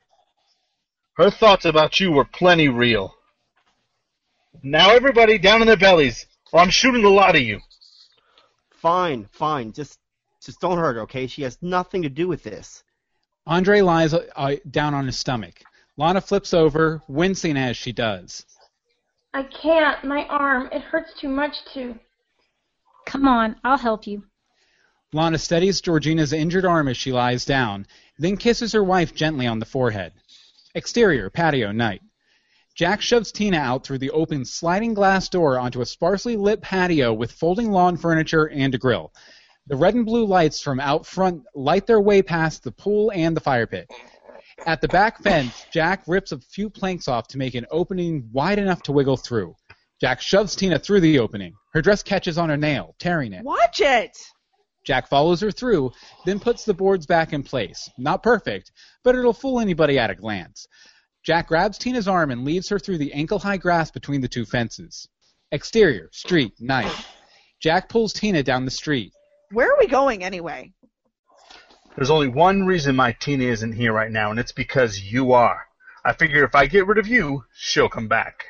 Her thoughts about you were plenty real. Now everybody down in their bellies, or I'm shooting the lot of you. Fine, fine. Just just don't hurt her, okay? She has nothing to do with this. Andre lies uh, down on his stomach. Lana flips over, wincing as she does. I can't. My arm. It hurts too much to. Come on, I'll help you. Lana steadies Georgina's injured arm as she lies down, then kisses her wife gently on the forehead. Exterior, patio, night. Jack shoves Tina out through the open sliding glass door onto a sparsely lit patio with folding lawn furniture and a grill. The red and blue lights from out front light their way past the pool and the fire pit. At the back fence, Jack rips a few planks off to make an opening wide enough to wiggle through. Jack shoves Tina through the opening. Her dress catches on a nail, tearing it. Watch it! Jack follows her through, then puts the boards back in place. Not perfect, but it'll fool anybody at a glance. Jack grabs Tina's arm and leads her through the ankle high grass between the two fences. Exterior, street, night. Jack pulls Tina down the street. Where are we going anyway? There's only one reason my Tina isn't here right now, and it's because you are. I figure if I get rid of you, she'll come back.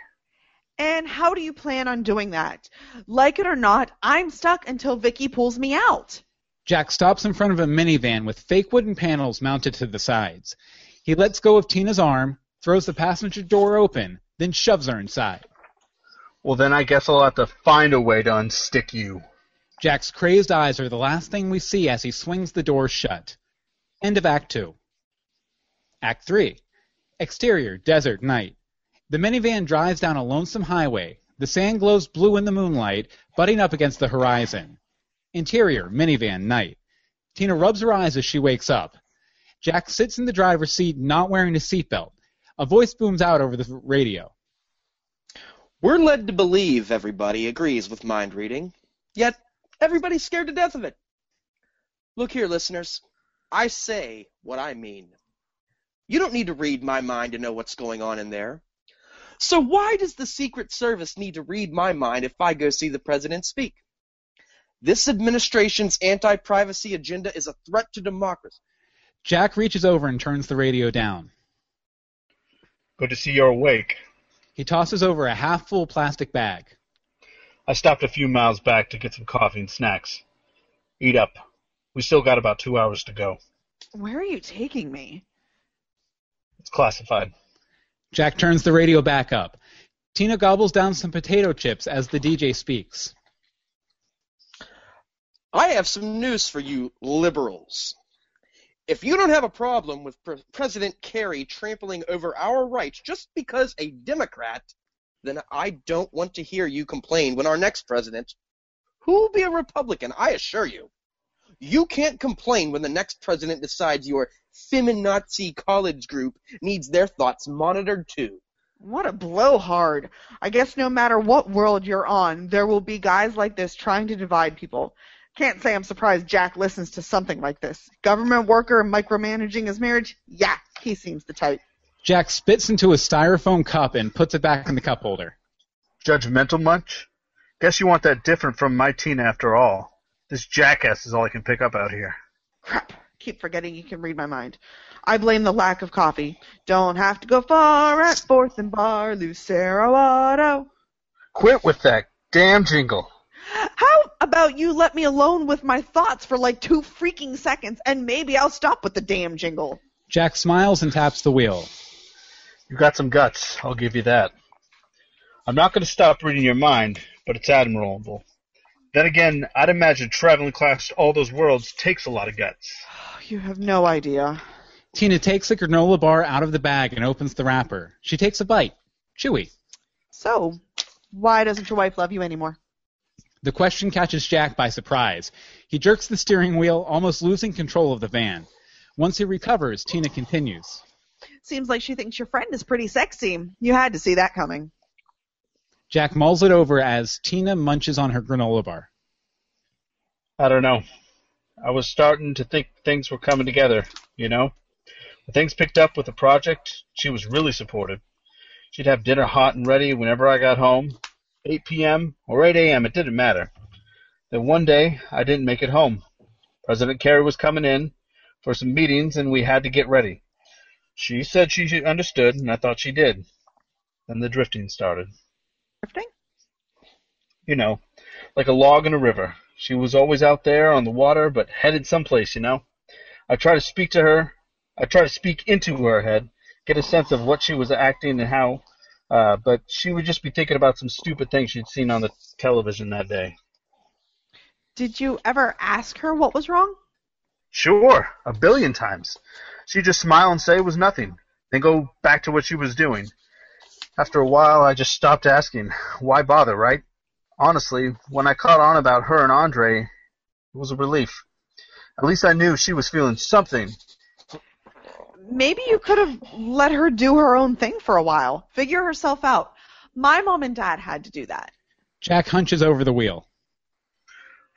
And how do you plan on doing that? Like it or not, I'm stuck until Vicky pulls me out. Jack stops in front of a minivan with fake wooden panels mounted to the sides. He lets go of Tina's arm, throws the passenger door open, then shoves her inside. Well, then I guess I'll have to find a way to unstick you. Jack's crazed eyes are the last thing we see as he swings the door shut. End of Act 2. Act 3. Exterior, desert, night. The minivan drives down a lonesome highway. The sand glows blue in the moonlight, butting up against the horizon. Interior, minivan, night. Tina rubs her eyes as she wakes up. Jack sits in the driver's seat, not wearing a seatbelt. A voice booms out over the radio. We're led to believe everybody agrees with mind reading, yet everybody's scared to death of it. Look here, listeners. I say what I mean. You don't need to read my mind to know what's going on in there. So why does the Secret Service need to read my mind if I go see the president speak? This administration's anti-privacy agenda is a threat to democracy. Jack reaches over and turns the radio down. Good to see you're awake. He tosses over a half-full plastic bag. I stopped a few miles back to get some coffee and snacks. Eat up. We still got about two hours to go. Where are you taking me? It's classified. Jack turns the radio back up. Tina gobbles down some potato chips as the DJ speaks. I have some news for you liberals. If you don't have a problem with Pre- President Kerry trampling over our rights just because a Democrat, then I don't want to hear you complain when our next president, who will be a Republican, I assure you, you can't complain when the next president decides your feminazi college group needs their thoughts monitored too. What a blowhard. I guess no matter what world you're on, there will be guys like this trying to divide people. Can't say I'm surprised Jack listens to something like this. Government worker micromanaging his marriage? Yeah, he seems the type. Jack spits into a styrofoam cup and puts it back in the cup holder. Judgmental much? Guess you want that different from my Tina after all. This jackass is all I can pick up out here. Crap. Keep forgetting you can read my mind. I blame the lack of coffee. Don't have to go far at Fourth and Bar, Lucero Auto. Quit with that damn jingle. How about you let me alone with my thoughts for like two freaking seconds and maybe I'll stop with the damn jingle? Jack smiles and taps the wheel. You got some guts, I'll give you that. I'm not going to stop reading your mind, but it's admirable. Then again, I'd imagine traveling across all those worlds takes a lot of guts. *sighs* You have no idea. Tina takes a granola bar out of the bag and opens the wrapper. She takes a bite. Chewy. So, why doesn't your wife love you anymore? The question catches Jack by surprise. He jerks the steering wheel, almost losing control of the van. Once he recovers, Tina continues. Seems like she thinks your friend is pretty sexy. You had to see that coming. Jack mulls it over as Tina munches on her granola bar. I don't know. I was starting to think things were coming together, you know? When things picked up with the project, she was really supportive. She'd have dinner hot and ready whenever I got home. 8 p.m. or 8 a.m., it didn't matter. Then one day, I didn't make it home. President Carey was coming in for some meetings, and we had to get ready. She said she understood, and I thought she did. Then the drifting started. Drifting? You know, like a log in a river. She was always out there on the water, but headed someplace, you know. I tried to speak to her. I tried to speak into her head, get a sense of what she was acting and how, uh, but she would just be thinking about some stupid thing she'd seen on the television that day. Did you ever ask her what was wrong? Sure, a billion times. She'd just smile and say it was nothing, then go back to what she was doing. After a while, I just stopped asking. Why bother, right? Honestly, when I caught on about her and Andre, it was a relief. At least I knew she was feeling something. Maybe you could have let her do her own thing for a while, figure herself out. My mom and dad had to do that. Jack hunches over the wheel.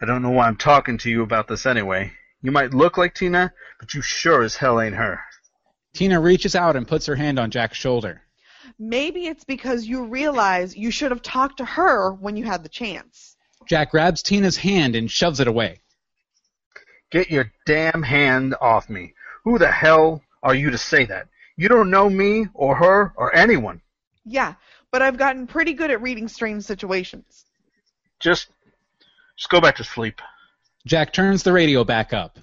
I don't know why I'm talking to you about this anyway. You might look like Tina, but you sure as hell ain't her. Tina reaches out and puts her hand on Jack's shoulder. Maybe it's because you realize you should have talked to her when you had the chance. Jack grabs Tina's hand and shoves it away. Get your damn hand off me. Who the hell are you to say that? You don't know me or her or anyone. Yeah, but I've gotten pretty good at reading strange situations. Just just go back to sleep. Jack turns the radio back up.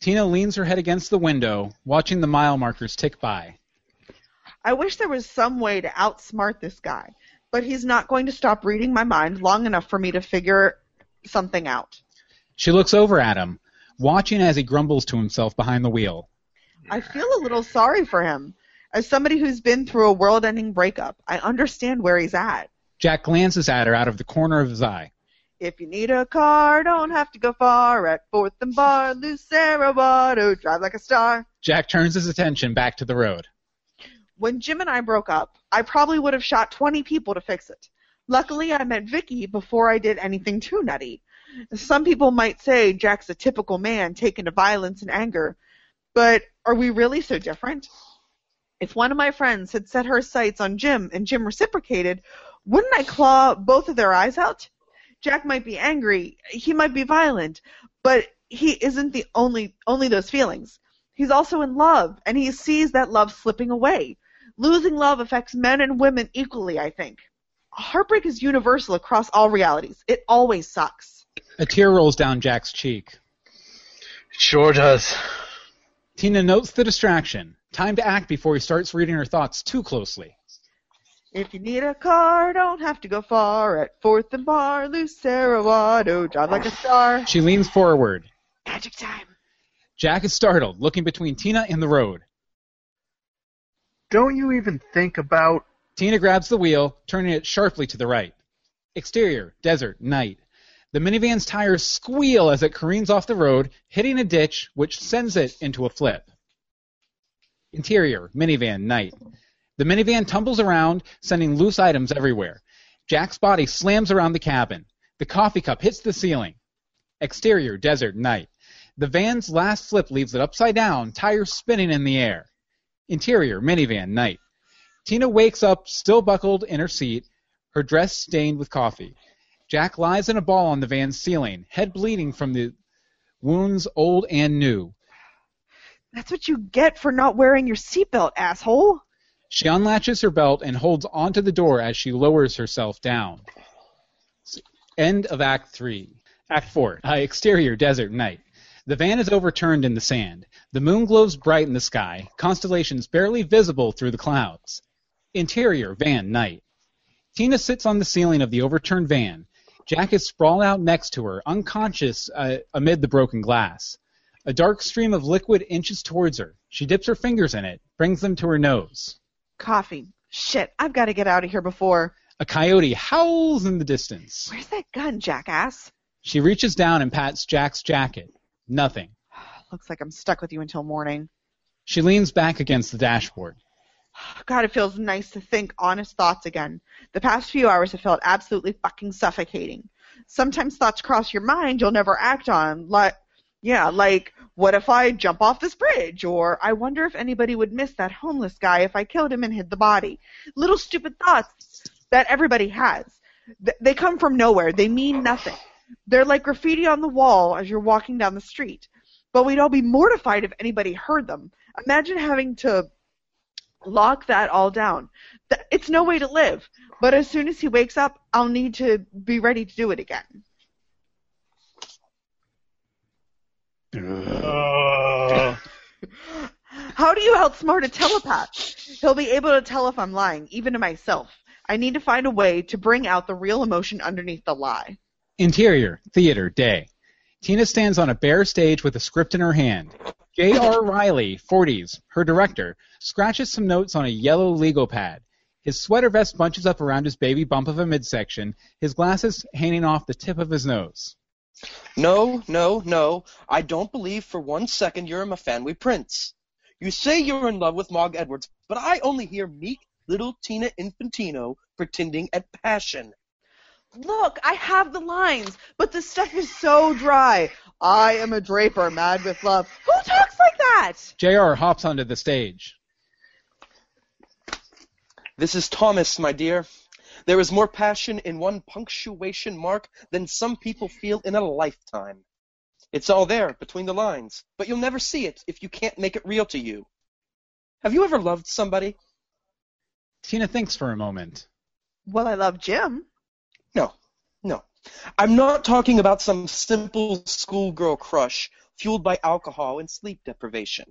Tina leans her head against the window, watching the mile markers tick by. I wish there was some way to outsmart this guy, but he's not going to stop reading my mind long enough for me to figure something out. She looks over at him, watching as he grumbles to himself behind the wheel. I feel a little sorry for him. As somebody who's been through a world ending breakup, I understand where he's at. Jack glances at her out of the corner of his eye. If you need a car, don't have to go far. At Fourth and Bar, Lucero Auto, drive like a star. Jack turns his attention back to the road. When Jim and I broke up, I probably would have shot 20 people to fix it. Luckily, I met Vicky before I did anything too nutty. Some people might say Jack's a typical man taken to violence and anger, but are we really so different? If one of my friends had set her sights on Jim and Jim reciprocated, wouldn't I claw both of their eyes out? Jack might be angry, he might be violent, but he isn't the only only those feelings. He's also in love, and he sees that love slipping away. Losing love affects men and women equally, I think. Heartbreak is universal across all realities. It always sucks. A tear rolls down Jack's cheek. It sure does. Tina notes the distraction. Time to act before he starts reading her thoughts too closely. If you need a car, don't have to go far. At Fourth and Bar, Lucero Auto, drive like a star. She leans forward. Magic time. Jack is startled, looking between Tina and the road. Don't you even think about. Tina grabs the wheel, turning it sharply to the right. Exterior, desert, night. The minivan's tires squeal as it careens off the road, hitting a ditch, which sends it into a flip. Interior, minivan, night. The minivan tumbles around, sending loose items everywhere. Jack's body slams around the cabin. The coffee cup hits the ceiling. Exterior, desert, night. The van's last flip leaves it upside down, tires spinning in the air. Interior, minivan, night. Tina wakes up, still buckled in her seat, her dress stained with coffee. Jack lies in a ball on the van's ceiling, head bleeding from the wounds old and new. That's what you get for not wearing your seatbelt, asshole. She unlatches her belt and holds onto the door as she lowers herself down. End of Act 3. Act 4. Uh, exterior, desert, night. The van is overturned in the sand. The moon glows bright in the sky, constellations barely visible through the clouds. Interior, van, night. Tina sits on the ceiling of the overturned van. Jack is sprawled out next to her, unconscious uh, amid the broken glass. A dark stream of liquid inches towards her. She dips her fingers in it, brings them to her nose. Coffee. Shit, I've got to get out of here before. A coyote howls in the distance. Where's that gun, jackass? She reaches down and pats Jack's jacket. Nothing. *sighs* Looks like I'm stuck with you until morning. She leans back against the dashboard. *sighs* God, it feels nice to think honest thoughts again. The past few hours have felt absolutely fucking suffocating. Sometimes thoughts cross your mind you'll never act on, like, yeah, like, what if I jump off this bridge? Or I wonder if anybody would miss that homeless guy if I killed him and hid the body. Little stupid thoughts that everybody has. They come from nowhere. They mean nothing. They're like graffiti on the wall as you're walking down the street. But we'd all be mortified if anybody heard them. Imagine having to lock that all down. It's no way to live. But as soon as he wakes up, I'll need to be ready to do it again. Uh, How do you outsmart a telepath? He'll be able to tell if I'm lying, even to myself. I need to find a way to bring out the real emotion underneath the lie. Interior, theater, day. Tina stands on a bare stage with a script in her hand. J.R. Riley, 40s, her director, scratches some notes on a yellow legal pad. His sweater vest bunches up around his baby bump of a midsection, his glasses hanging off the tip of his nose. No, no, no. I don't believe for one second you're a Myfanwy Price. You say you're in love with Mog Edwards, but I only hear meek little Tina Infantino pretending at passion. Look, I have the lines, but the stuff is so dry. I am a draper mad with love. Who talks like that? J.R. hops onto the stage. This is Thomas, my dear. There is more passion in one punctuation mark than some people feel in a lifetime. It's all there between the lines, but you'll never see it if you can't make it real to you. Have you ever loved somebody? Tina thinks for a moment. Well, I love Jim. No, no. I'm not talking about some simple schoolgirl crush fueled by alcohol and sleep deprivation.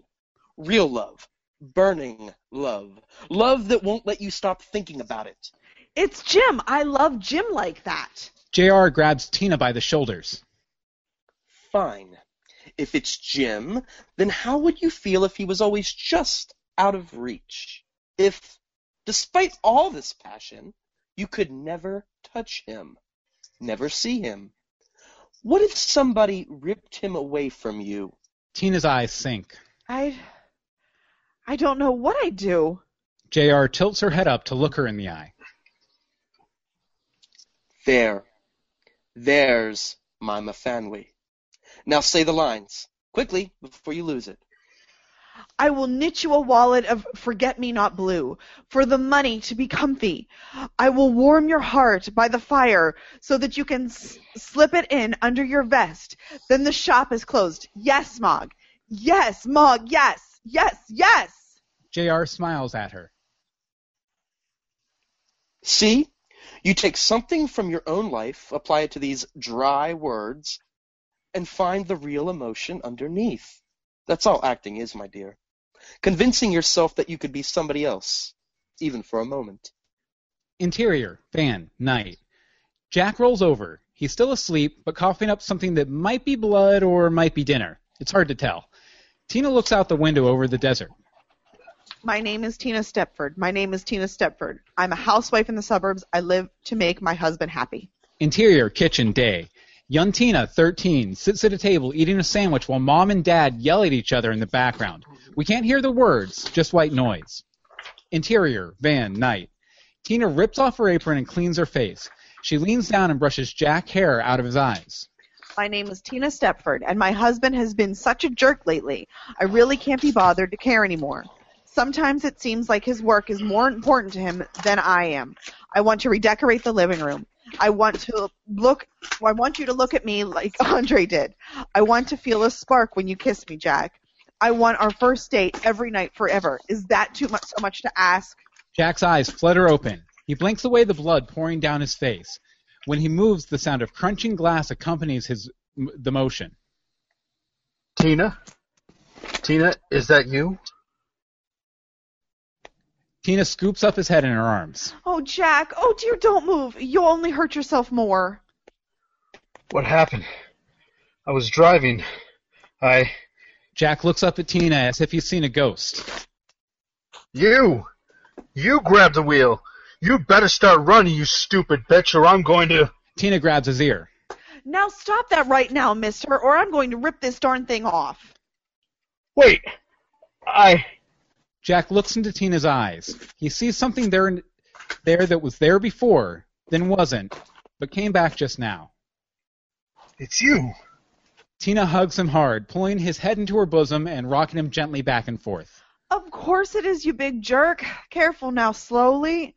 Real love. Burning love. Love that won't let you stop thinking about it. It's Jim. I love Jim like that. JR grabs Tina by the shoulders. Fine. If it's Jim, then how would you feel if he was always just out of reach? If, despite all this passion, you could never touch him, never see him? What if somebody ripped him away from you? Tina's eyes sink. I. I don't know what I'd do. J.R. tilts her head up to look her in the eye. There. There's my Myfanwy. Now say the lines. Quickly, before you lose it. I will knit you a wallet of forget me not blue for the money to be comfy. I will warm your heart by the fire so that you can s- slip it in under your vest. Then the shop is closed. Yes, Mog. Yes, Mog. Yes. Yes. Yes. J.R. smiles at her. See? You take something from your own life, apply it to these dry words, and find the real emotion underneath. That's all acting is, my dear. Convincing yourself that you could be somebody else, even for a moment. Interior, van, night. Jack rolls over. He's still asleep, but coughing up something that might be blood or might be dinner. It's hard to tell. Tina looks out the window over the desert. My name is Tina Stepford. My name is Tina Stepford. I'm a housewife in the suburbs. I live to make my husband happy. Interior, kitchen, day. Young Tina, 13, sits at a table eating a sandwich while mom and dad yell at each other in the background. We can't hear the words, just white noise. Interior, van, night. Tina rips off her apron and cleans her face. She leans down and brushes Jack hair out of his eyes. My name is Tina Stepford, and my husband has been such a jerk lately. I really can't be bothered to care anymore. Sometimes it seems like his work is more important to him than I am. I want to redecorate the living room. I want to look I want you to look at me like *laughs* Andre did. I want to feel a spark when you kiss me, Jack. I want our first date every night forever. Is that too much so much to ask? Jack's eyes flutter open. He blinks away the blood pouring down his face. When he moves, the sound of crunching glass accompanies his the motion. Tina? Tina, is that you? Tina scoops up his head in her arms. Oh, Jack. Oh, dear, don't move. You'll only hurt yourself more. What happened? I was driving. I. Jack looks up at Tina as if he's seen a ghost. You! You grabbed the wheel! You better start running, you stupid bitch, or I'm going to. Tina grabs his ear. Now stop that right now, mister, or I'm going to rip this darn thing off. Wait! I. Jack looks into Tina's eyes. He sees something there, there that was there before, then wasn't, but came back just now. It's you! Tina hugs him hard, pulling his head into her bosom and rocking him gently back and forth. Of course it is, you big jerk. Careful now, slowly.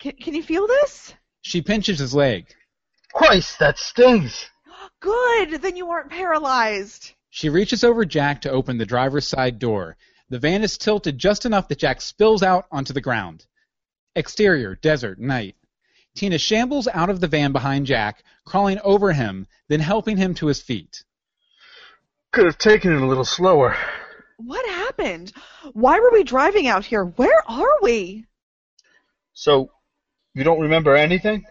Can, can you feel this? She pinches his leg. Christ, that stings! Good, then you aren't paralyzed. She reaches over Jack to open the driver's side door. The van is tilted just enough that Jack spills out onto the ground. Exterior, desert, night. Tina shambles out of the van behind Jack, crawling over him, then helping him to his feet. Could have taken it a little slower. What happened? Why were we driving out here? Where are we? So, you don't remember anything?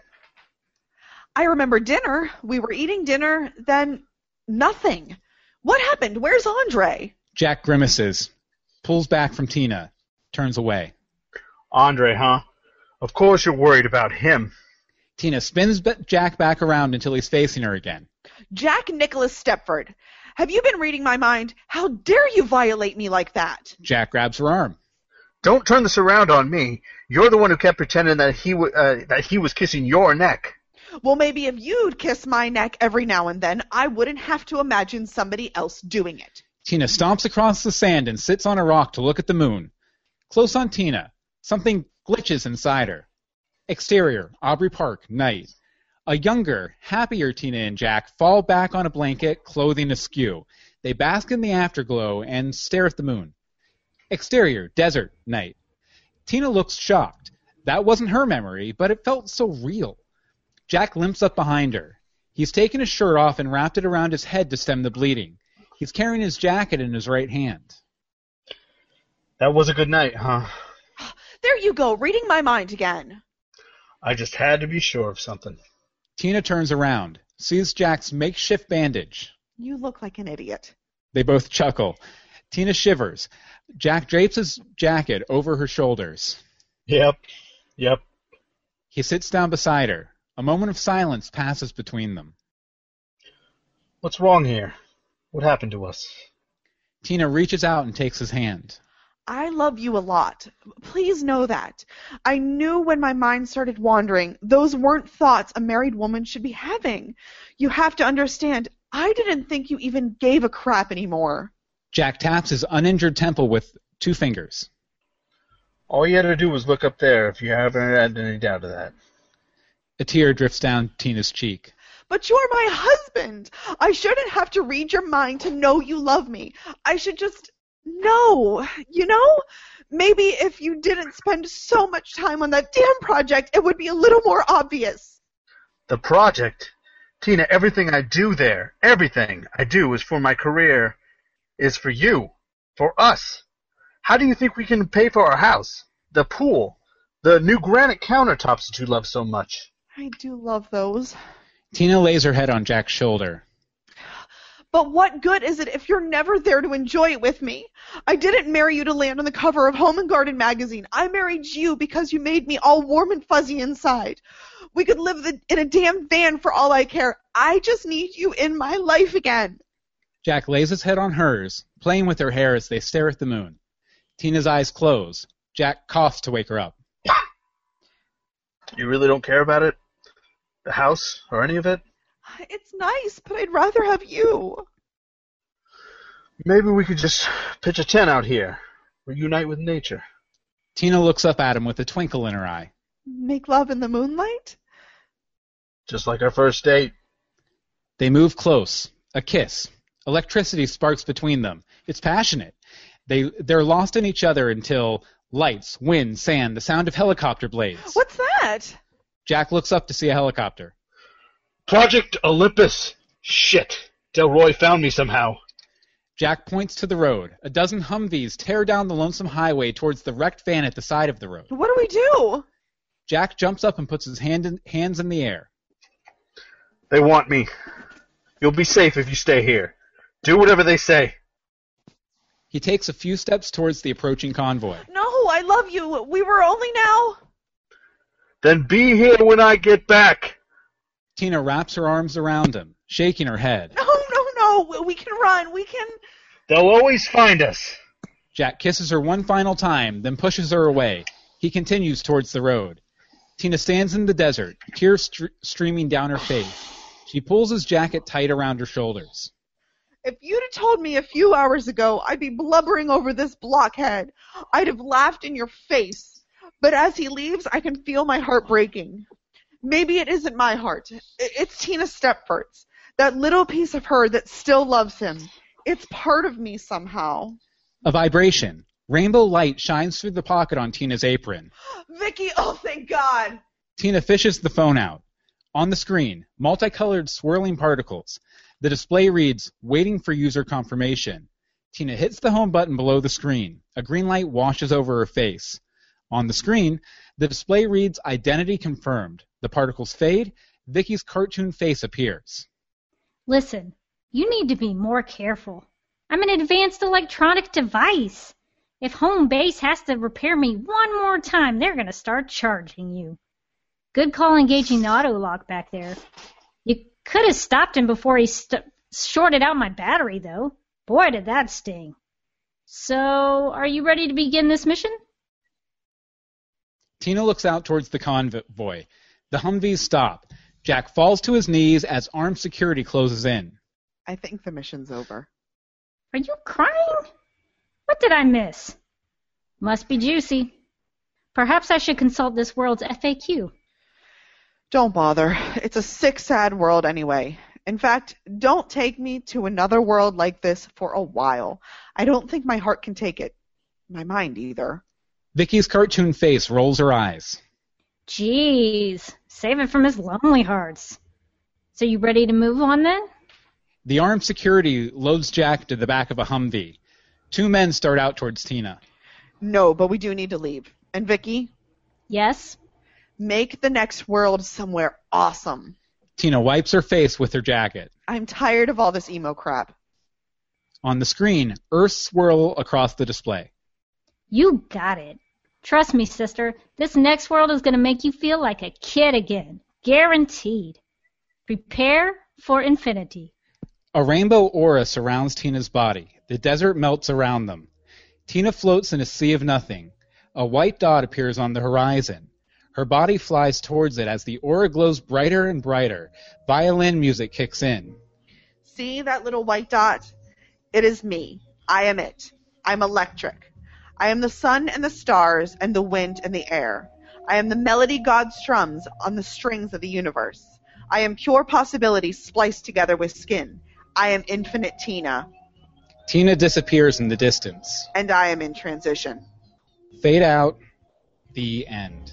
I remember dinner. We were eating dinner, then nothing. What happened? Where's Andre? Jack grimaces, pulls back from Tina, turns away. Andre, huh? Of course you're worried about him. Tina spins b- Jack back around until he's facing her again. Jack Nicholas Stepford. Have you been reading my mind? How dare you violate me like that? Jack grabs her arm. Don't turn this around on me. You're the one who kept pretending that he w- uh, that he was kissing your neck. Well, maybe if you'd kiss my neck every now and then, I wouldn't have to imagine somebody else doing it. Tina stomps across the sand and sits on a rock to look at the moon. Close on Tina, something glitches inside her. Exterior, Aubrey Park, night. A younger, happier Tina and Jack fall back on a blanket, clothing askew. They bask in the afterglow and stare at the moon. Exterior, desert, night. Tina looks shocked. That wasn't her memory, but it felt so real. Jack limps up behind her. He's taken his shirt off and wrapped it around his head to stem the bleeding. He's carrying his jacket in his right hand. That was a good night, huh? *gasps* There you go, reading my mind again. I just had to be sure of something. Tina turns around, sees Jack's makeshift bandage. You look like an idiot. They both chuckle. Tina shivers. Jack drapes his jacket over her shoulders. Yep. Yep. He sits down beside her. A moment of silence passes between them. What's wrong here? What happened to us? Tina reaches out and takes his hand. I love you a lot. Please know that. I knew when my mind started wandering, those weren't thoughts a married woman should be having. You have to understand, I didn't think you even gave a crap anymore. Jack taps his uninjured temple with two fingers. All you had to do was look up there if you haven't had any doubt of that. A tear drifts down Tina's cheek. But you're my husband. I shouldn't have to read your mind to know you love me. I should just know, you know? Maybe if you didn't spend so much time on that damn project, it would be a little more obvious. The project? Tina, everything I do there, everything I do is for my career, is for you, for us. How do you think we can pay for our house, the pool, the new granite countertops that you love so much? I do love those. Tina lays her head on Jack's shoulder. But what good is it if you're never there to enjoy it with me? I didn't marry you to land on the cover of Home and Garden magazine. I married you because you made me all warm and fuzzy inside. We could live the, in a damn van for all I care. I just need you in my life again. Jack lays his head on hers, playing with her hair as they stare at the moon. Tina's eyes close. Jack coughs to wake her up. You really don't care about it? The house, or any of it? It's nice, but I'd rather have you. Maybe we could just pitch a tent out here, reunite with nature. Tina looks up at him with a twinkle in her eye. Make love in the moonlight? Just like our first date. They move close. A kiss. Electricity sparks between them. It's passionate. They they're lost in each other until lights, wind, sand, the sound of helicopter blades. What's that? Jack looks up to see a helicopter. Project Olympus! Shit! Delroy found me somehow. Jack points to the road. A dozen Humvees tear down the lonesome highway towards the wrecked van at the side of the road. What do we do? Jack jumps up and puts his hand in, hands in the air. They want me. You'll be safe if you stay here. Do whatever they say. He takes a few steps towards the approaching convoy. No, I love you. We were only now. Then be here when I get back. Tina wraps her arms around him, shaking her head. No, no, no. We can run. We can. They'll always find us. Jack kisses her one final time, then pushes her away. He continues towards the road. Tina stands in the desert, tears str- streaming down her face. She pulls his jacket tight around her shoulders. If you'd have told me a few hours ago I'd be blubbering over this blockhead, I'd have laughed in your face. But as he leaves, I can feel my heart breaking. Maybe it isn't my heart. It's Tina Stepford's. That little piece of her that still loves him. It's part of me somehow. A vibration. Rainbow light shines through the pocket on Tina's apron. *gasps* Vicky, oh thank God. Tina fishes the phone out. On the screen, multicolored swirling particles. The display reads, waiting for user confirmation. Tina hits the home button below the screen. A green light washes over her face. On the screen, the display reads, identity confirmed. The particles fade. Vicky's cartoon face appears. Listen, you need to be more careful. I'm an advanced electronic device. If home base has to repair me one more time, they're going to start charging you. Good call engaging the auto lock back there. You could have stopped him before he st- shorted out my battery, though. Boy, did that sting. So, are you ready to begin this mission? Tina looks out towards the convoy. The Humvees stop. Jack falls to his knees as armed security closes in. I think the mission's over. Are you crying? What did I miss? Must be juicy. Perhaps I should consult this world's FAQ. Don't bother. It's a sick, sad world anyway. In fact, don't take me to another world like this for a while. I don't think my heart can take it. My mind either. Vicky's cartoon face rolls her eyes. Jeez, save it from his lonely hearts. So you ready to move on then? The armed security loads Jack to the back of a Humvee. Two men start out towards Tina. No, but we do need to leave. And Vicky, Yes? make the next world somewhere awesome. Tina wipes her face with her jacket. I'm tired of all this emo crap. On the screen, Earth swirl across the display. You got it. Trust me, sister, this next world is going to make you feel like a kid again. Guaranteed. Prepare for infinity. A rainbow aura surrounds Tina's body. The desert melts around them. Tina floats in a sea of nothing. A white dot appears on the horizon. Her body flies towards it as the aura glows brighter and brighter. Violin music kicks in. See that little white dot? It is me. I am it. I'm electric. I am the sun and the stars and the wind and the air. I am the melody God strums on the strings of the universe. I am pure possibility spliced together with skin. I am infinite Tina, Tina disappears in the distance. and I am in transition. Fade out. The end.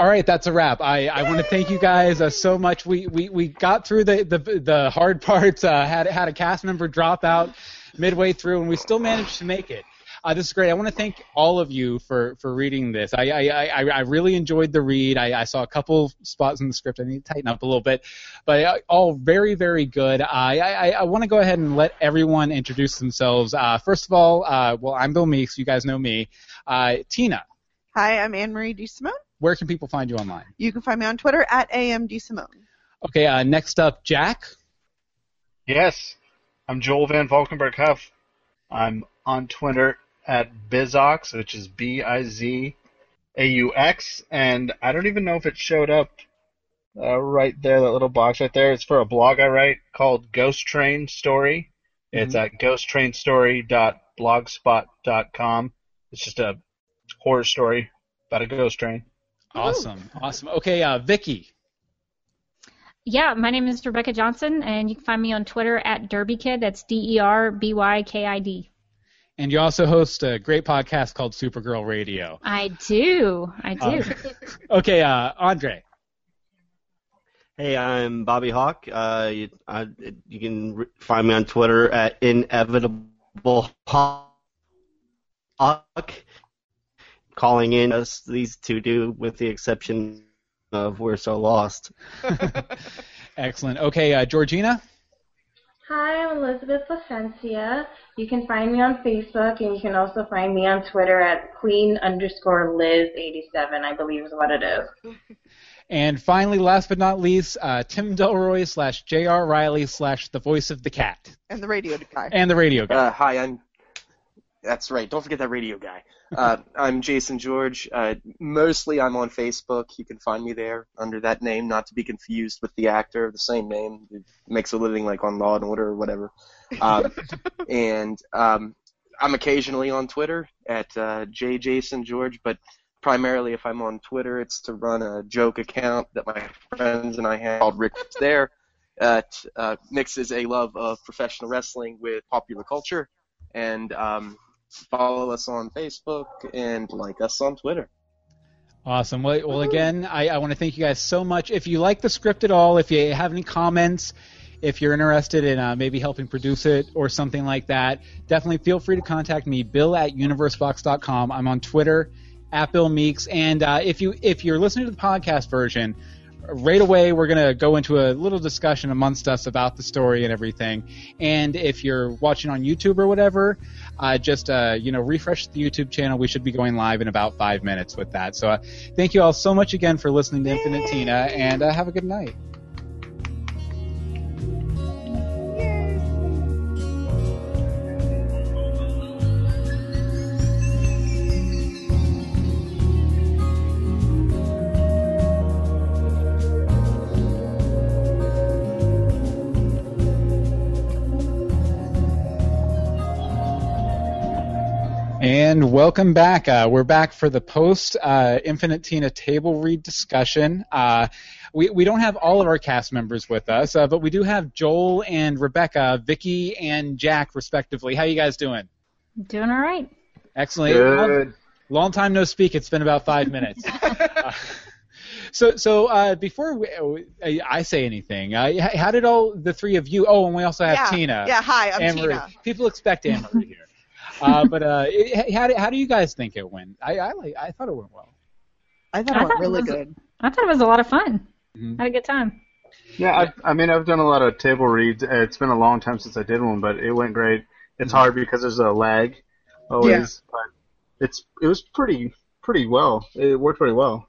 All right, that's a wrap. I, I want to thank you guys uh, so much. We, we, we got through the, the, the hard *laughs* parts, uh, had, had a cast member drop out midway through, and we still managed to make it. Uh, this is great. I want to thank all of you for, for reading this. I, I, I, I really enjoyed the read. I, I saw a couple spots in the script I need to tighten up a little bit, but uh, all very, very good. I, I, I want to go ahead and let everyone introduce themselves. Uh, first of all, uh, well, I'm Bill Meeks. You guys know me. Tina, Hi, I'm Anne Marie DeSimone. Where can people find you online? You can find me on Twitter at amdsimone. Okay, uh, next up, Jack. Yes, I'm Joel Van Valkenburg Huff. I'm on Twitter at Bizaux, which is B I Z A U X, and I don't even know if it showed up uh, right there, that little box right there. It's for a blog I write called Ghost Train Story. It's at ghosttrainstory.blogspot.com. It's just a horror story about a ghost train. Awesome, awesome. Okay, uh, Vicky. Yeah, my name is Rebecca Johnson, and you can find me on Twitter at DerbyKid. That's D E R B Y K I D. And you also host a great podcast called Supergirl Radio. I do. I do. Um, *laughs* okay, uh, Andre. Hey, I'm Bobby Hawk. Uh, you, I, you can re- find me on Twitter at inevitable Hawk. Calling in us these two do, with the exception of we're so lost. *laughs* Excellent. Okay, uh, Georgina. Hi, I'm Elizabeth LaFencia. You can find me on Facebook, and you can also find me on Twitter at queen underscore Liz87, I believe is what it is. *laughs* And finally, last but not least, uh, Tim Delroy slash J.R. Riley slash the voice of the cat And the radio guy. and the radio guy. Uh, hi, I'm That's right. Don't forget that radio guy. Uh, I'm Jason George. Uh, mostly I'm on Facebook. You can find me there under that name, not to be confused with the actor of the same name who makes a living like on Law and Order or whatever. Um, *laughs* and um, I'm occasionally on Twitter at uh, jjasongeorge, but primarily if I'm on Twitter, it's to run a joke account that my friends and I have called Rick There. That uh, mixes a love of professional wrestling with popular culture, and um, follow us on Facebook and like us on Twitter. Awesome. Well, well again, I, I want to thank you guys so much. If you like the script at all, if you have any comments, if you're interested in uh, maybe helping produce it or something like that, definitely feel free to contact me, bill at universebox.com. I'm on Twitter at Bill Meeks. And uh, if you if you're listening to the podcast version, right away we're going to go into a little discussion amongst us about the story and everything. And if you're watching on YouTube or whatever, uh, just uh, you know refresh the YouTube channel. We should be going live in about five minutes with that. So uh, thank you all so much again for listening to Infinite Tina, and uh, have a good night. And welcome back. Uh, we're back for the post uh, Infinite Tina table read discussion. Uh, we, we don't have all of our cast members with us, uh, but we do have Joel and Rebecca, Vicky and Jack, respectively. How you guys doing? Doing all right. Excellent. Good. Long, long time no speak. It's been about five minutes. *laughs* Uh, so so uh, before we, I, I say anything, uh, how did all the three of you? Oh, and we also have yeah. Tina. Yeah, hi, I'm Anne Marie. Tina. People expect Anne Marie here. Uh, but uh, it- how, do, how do you guys think it went? I I, like, I thought it went well. I thought I it went thought it really was- good. I thought it was a lot of fun. Mhm. Had a good time. Yeah, I, I mean, I've done a lot of table reads. Uh, It's been a long time since I did one, but it went great. It's hard because there's a lag always, but it's it was pretty pretty well. It worked pretty well.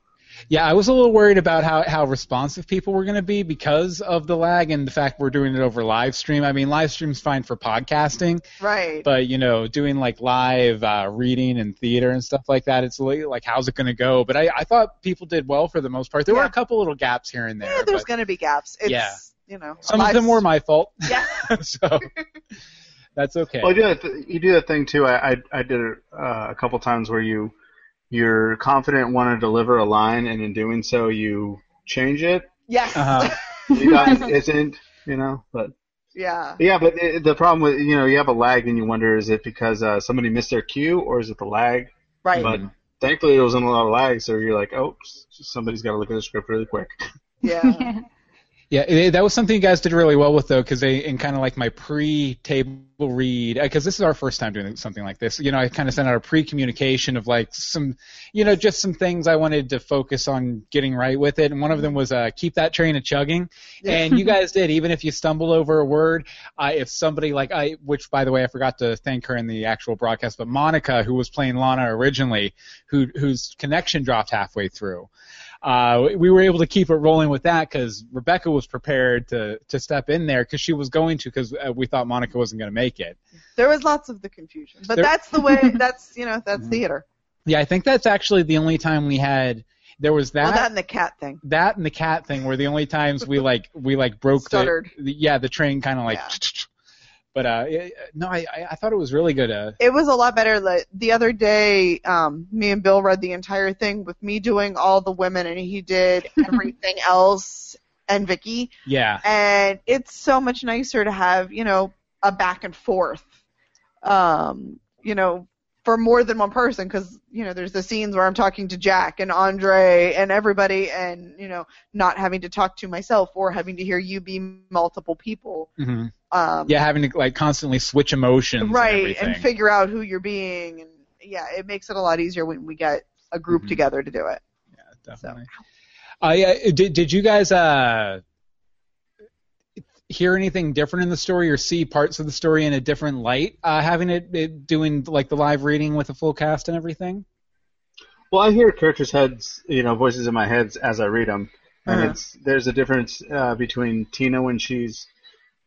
Yeah, I was a little worried about how, how responsive people were going to be because of the lag and the fact we're doing it over live stream. I mean, live stream's fine for podcasting, Right. but you know, doing like live uh, reading and theater and stuff like that, it's like how's it going to go? But I, I thought people did well for the most part. There were a couple little gaps here and there. yeah, there's going to be gaps. It's, Yeah. you know. some live- of them were my fault, Yeah. *laughs* so that's okay. Well, you do that. Th- you do that thing too. I I, I did it uh, a couple times where you you're confident want to deliver a line, and in doing so, you change it. Yes. Uh-huh. *laughs* You got, isn't you know? But yeah. yeah, but the, the problem with you know you have a lag, and you wonder is it because uh, somebody missed their cue, or is it the lag? Right. But thankfully, it wasn't a lot of lag, so you're like, oh, somebody's got to look at the script really quick. yeah. *laughs* *laughs* Yeah, it, that was something you guys did really well with though, because they in kind of like my pre-table read, because this is our first time doing something like this. You know, I kind of sent out a pre-communication of like some, you know, just some things I wanted to focus on getting right with it, and one of them was uh, keep that train a chugging, *laughs* and you guys did. Even if you stumble over a word, uh, if somebody like I, which by the way I forgot to thank her in the actual broadcast, but Monica, who was playing Lana originally, who whose connection dropped halfway through uh, we were able to keep it rolling with that because Rebecca was prepared to to step in there because she was going to because uh, we thought Monica wasn't going to make it. There was lots of the confusion, but There- that's the way. *laughs* That's you know that's theater. Yeah, I think that's actually the only time we had. There was that well, that and the cat thing. that and the cat thing were the only times we like we like broke the, Stuttered. the yeah the train kind of like. Yeah. But uh, it- no, I I I thought it was really good. Uh, It was a lot better. Like, the other day, um, me and Bill read the entire thing with me doing all the women, and he did *laughs* everything else, and Vicky. yeah, and it's so much nicer to have you know a back and forth um you know for more than one person because you know there's the scenes where i'm talking to jack and andre and everybody and you know not having to talk to myself or having to hear you be multiple people hmm um yeah, having to like constantly switch emotions. and right everything. and figure out who you're being and yeah it makes it a lot easier when we get a group Mhm. together to do it Yeah, definitely. Uh, yeah, did did you guys uh hear anything different in the story or see parts of the story in a different light? Uh, having it, it doing like the live reading with a full cast and everything. Well, I hear characters' heads, you know, voices in my heads as I read them, and Uh-huh. it's there's a difference uh, between Tina when she's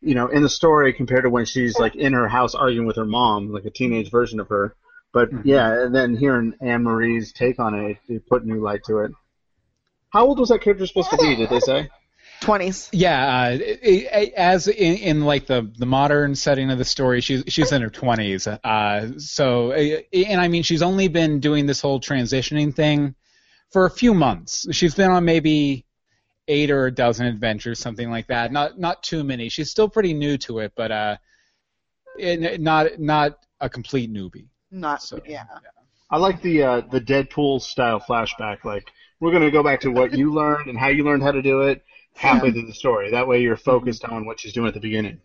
you know, in the story compared to when she's like in her house arguing with her mom, like a teenage version of her. But Mm-hmm. yeah, and then hearing Anne Marie's take on it, it put new light to it. How old was that character supposed to be? Did they say? Twenties. Yeah, uh, i- i- as in, in like the the modern setting of the story, she's she's in her twenties. Uh, so, uh, and I mean, she's only been doing this whole transitioning thing for a few months. She's been on maybe eight or a dozen adventures, something like that. Not not too many. She's still pretty new to it, but uh, it, not not a complete newbie. Not So, yeah. I like the uh, the Deadpool style flashback. Like we're gonna go back to what you *laughs* learned and how you learned how to do it halfway through the story. That way you're focused on what she's doing at the beginning.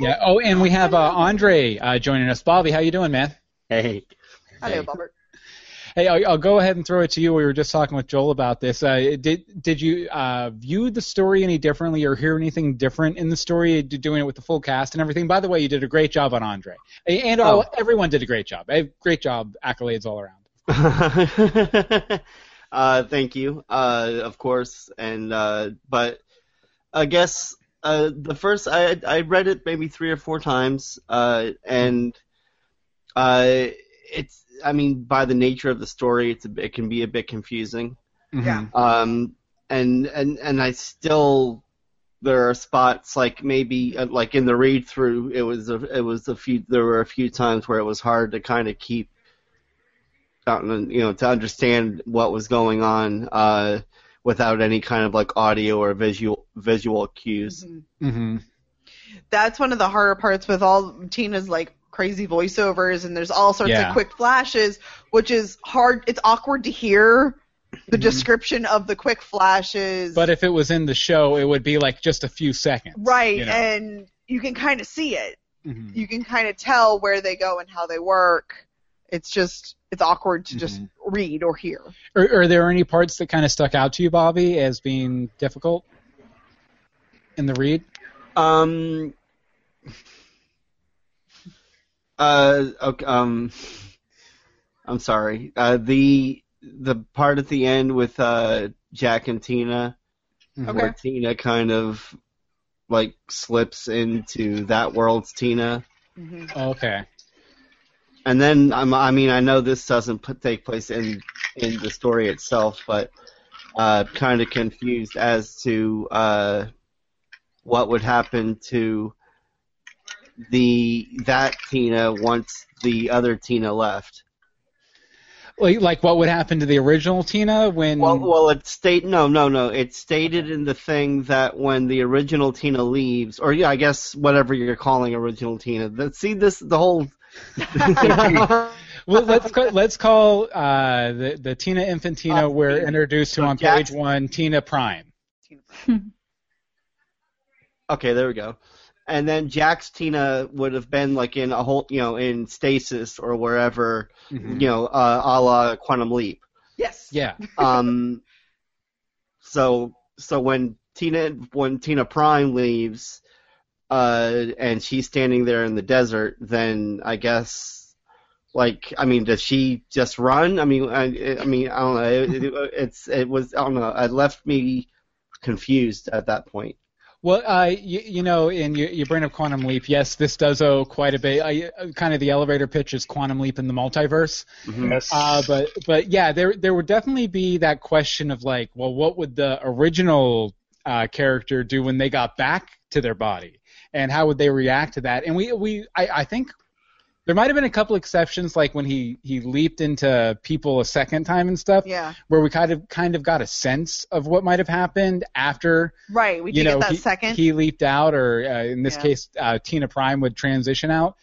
Yeah. Oh, and we have uh, Andre uh, joining us. Bobby, how you doing, man? Hey. Hello, Hey. Robert. Hey, I'll, I'll go ahead and throw it to you. We were just talking with Joel about this. Uh, did did you uh, view the story any differently, or hear anything different in the story, doing it with the full cast and everything? By the way, you did a great job on Andre, and all, everyone did a great job. Great job, accolades all around. *laughs* uh, thank you, uh, of course, and uh, but I guess uh, the first I I read it maybe three or four times, uh, and uh, it's I mean by the nature of the story, it's a, it can be a bit confusing. Yeah. Um, and and and I still there are spots like maybe uh, like in the read through it was a, it was a few there were a few times where it was hard to kind of keep out and, you know to understand what was going on uh, without any kind of like audio or visual visual cues. Mm-hmm. That's one of the harder parts with all Tina's like crazy voiceovers, and there's all sorts Yeah. of quick flashes, which is hard. It's awkward to hear the description of the quick flashes. But if it was in the show, it would be like just a few seconds. right, you know. and you can kind of see it. Mhm. You can kind of tell where they go and how they work. It's just it's awkward to just read or hear. Are, are there any parts that kind of stuck out to you, Bobby, as being difficult in the read? Um. Uh. Okay, um. I'm sorry. Uh. The the part at the end with uh Jack and Tina, where Tina kind of like slips into that world's Tina, Okay. And then I'm, I mean I know this doesn't put, take place in in the story itself, but uh, kind of confused as to uh, what would happen to the that Tina once the other Tina left. Like, like what would happen to the original Tina when? Well, well, it state no, no, no. It's stated in the thing that when the original Tina leaves, or yeah, I guess whatever you're calling original Tina. That, see this the whole. *laughs* well, let's call, let's call uh, the the Tina Infantino Uh, we're introduced to so on Jack's- page one, Tina Prime. *laughs* Okay, there we go. And then Jack's Tina would have been like in a whole, you know, in stasis or wherever, Mhm. you know, uh, a la Quantum Leap. Yes. Yeah. *laughs* Um, so so when Tina when Tina Prime leaves, uh, and she's standing there in the desert, then I guess, like, I mean, does she just run? I mean, I, I mean, I don't know. It, it, it's it was I don't know. It left me confused at that point. Well, uh, you, you know, in your, you bring up Quantum Leap. Yes, this does owe quite a bit. I, uh, kind of the elevator pitch is Quantum Leap in the multiverse. Yes. Uh, but but yeah, there there would definitely be that question of like, well, what would the original uh, character do when they got back to their body, and how would they react to that? And we we I, I think there might have been a couple exceptions, like when he he leaped into people a second time and stuff, Yeah. where we kind of kind of got a sense of what might have happened after Right. We you know, get that he, second. he leaped out, or uh, in this Yeah. case, uh, Tina Prime would transition out.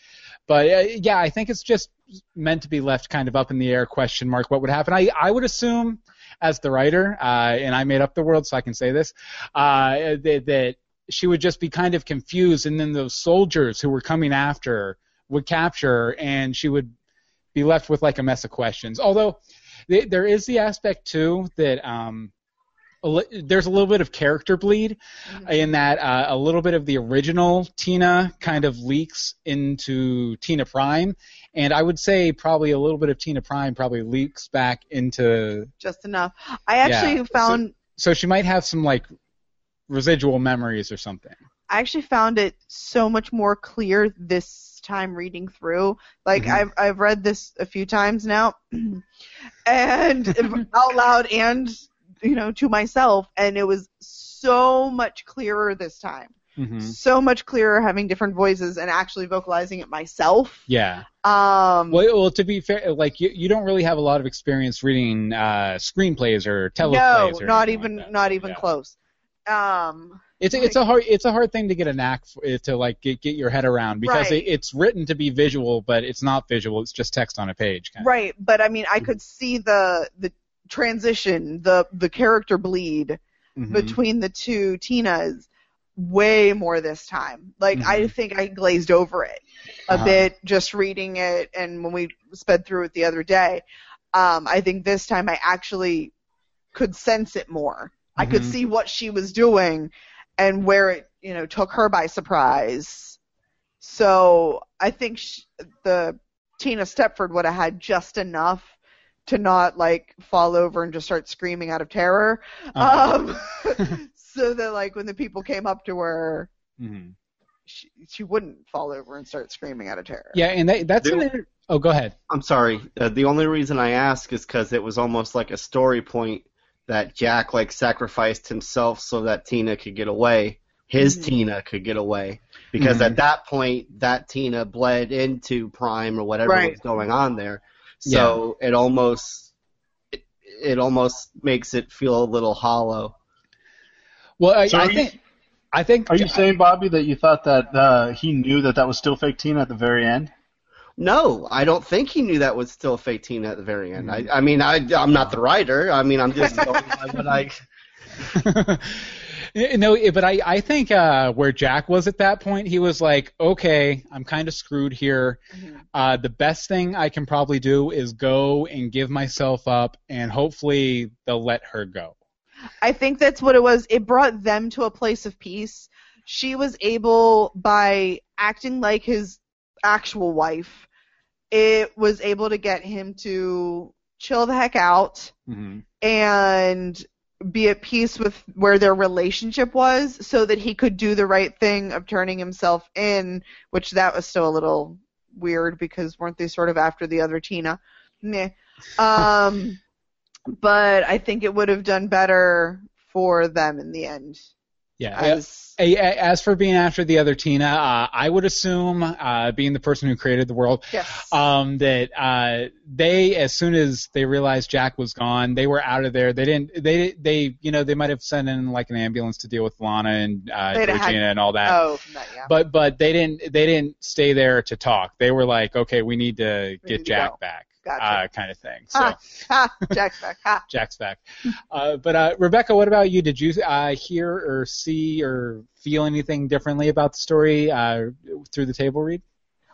But uh, yeah, I think it's just meant to be left kind of up in the air, question mark, what would happen. I I would assume, as the writer, uh, and I made up the world, so I can say this, uh, that, that she would just be kind of confused, and then those soldiers who were coming after her would capture her, and she would be left with like a mess of questions. Although th- there is the aspect too that um, a li- there's a little bit of character bleed in that uh, a little bit of the original Tina kind of leaks into Tina Prime, and I would say probably a little bit of Tina Prime probably leaks back into. Just enough. I actually Yeah. found So she might have some like residual memories or something. I actually found it so much more clear this time reading through. Like Mhm. I've I've read this a few times now, *clears throat* and *laughs* out loud and you know to myself, and it was so much clearer this time. Mhm. So much clearer having different voices and actually vocalizing it myself. Yeah. Um, Well, well, to be fair, like you, you don't really have a lot of experience reading uh, screenplays or teleplays. no, or not even like not even Yeah. close. Um, It's it's a hard it's a hard thing to get a knack for, to like get, get your head around because Right. it, it's written to be visual, but it's not visual. It's just text on a page. Kind Right, but I mean, I could see the the transition, the the character bleed of. Mhm. between the two Tinas way more this time. Like I think I glazed over it a Uh-huh. bit just reading it, and when we sped through it the other day, um, I think this time I actually could sense it more. I could Mhm. see what she was doing and where it, you know, took her by surprise. So I think sh- the Tina Stepford would have had just enough to not like fall over and just start screaming out of terror. Uh-huh. Um, *laughs* so that like when the people came up to her, Mhm. she, she wouldn't fall over and start screaming out of terror. Yeah, and that, that's an inter- oh, go ahead. I'm sorry. Uh, the only reason I ask is because it was almost like a story point that Jack like sacrificed himself so that Tina could get away. His Mhm. Tina could get away because Mhm. at that point that Tina bled into Prime or whatever Right. was going on there. So it almost it, it almost makes it feel a little hollow. Well, I, So I are you- think I think Are you saying, Bobby, that you thought that uh, he knew that that was still fake Tina at the very end? No, I don't think he knew that was still fake Tina at the very end. I, I mean, I, I'm not the writer. I mean, I'm just going by what I. *laughs* no, eh, but I, I think uh, where Jack was at that point, he was like, okay, I'm kind of screwed here. Uh, the best thing I can probably do is go and give myself up, and hopefully they'll let her go. I think that's what it was. It brought them to a place of peace. She was able, by acting like his actual wife, it was able to get him to chill the heck out Mhm. and be at peace with where their relationship was so that he could do the right thing of turning himself in, which that was still a little weird because weren't they sort of after the other Tina? Meh. Um, *laughs* but I think it would have done better for them in the end. Yeah. As- As for being after the other Tina, uh, I would assume, uh, being the person who created the world, Yes. um, that uh, they, as soon as they realized Jack was gone, they were out of there. They didn't. They they you know they might have sent in like an ambulance to deal with Lana and uh, They'd Georgina had- and all that. Oh, that, yeah. But but they didn't they didn't stay there to talk. They were like, okay, we need to We get need Jack go. back, Gotcha. uh, kind of thing. So. ha, ha, Jack's back. Ha. *laughs* Jack's back. Uh, but uh, Rebecca, what about you? Did you uh, hear or see or feel anything differently about the story uh, through the table read?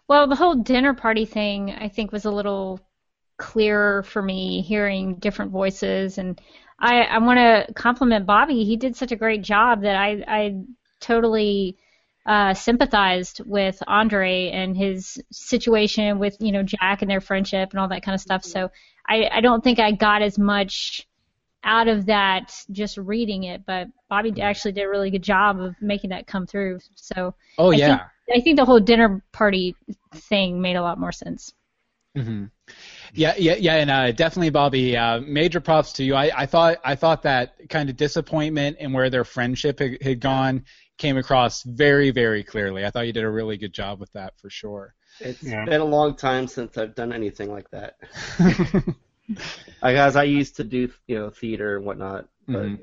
Well, the whole dinner party thing, I think, was a little clearer for me, hearing different voices. And I, I want to compliment Bobby. He did such a great job that I, I totally uh, sympathized with Andre and his situation with, you know, Jack and their friendship and all that kind of stuff. So I, I don't think I got as much out of that just reading it, but Bobby actually did a really good job of making that come through. So Oh I yeah. think, I think the whole dinner party thing made a lot more sense. hmm Yeah, yeah, yeah, and uh, definitely, Bobby. Uh, major props to you. I, I thought I thought that kind of disappointment and where their friendship had, had gone came across very, very clearly. I thought you did a really good job with that for sure. It's Yeah. been a long time since I've done anything like that. *laughs* I guess I used to do you know theater and whatnot, but Mhm.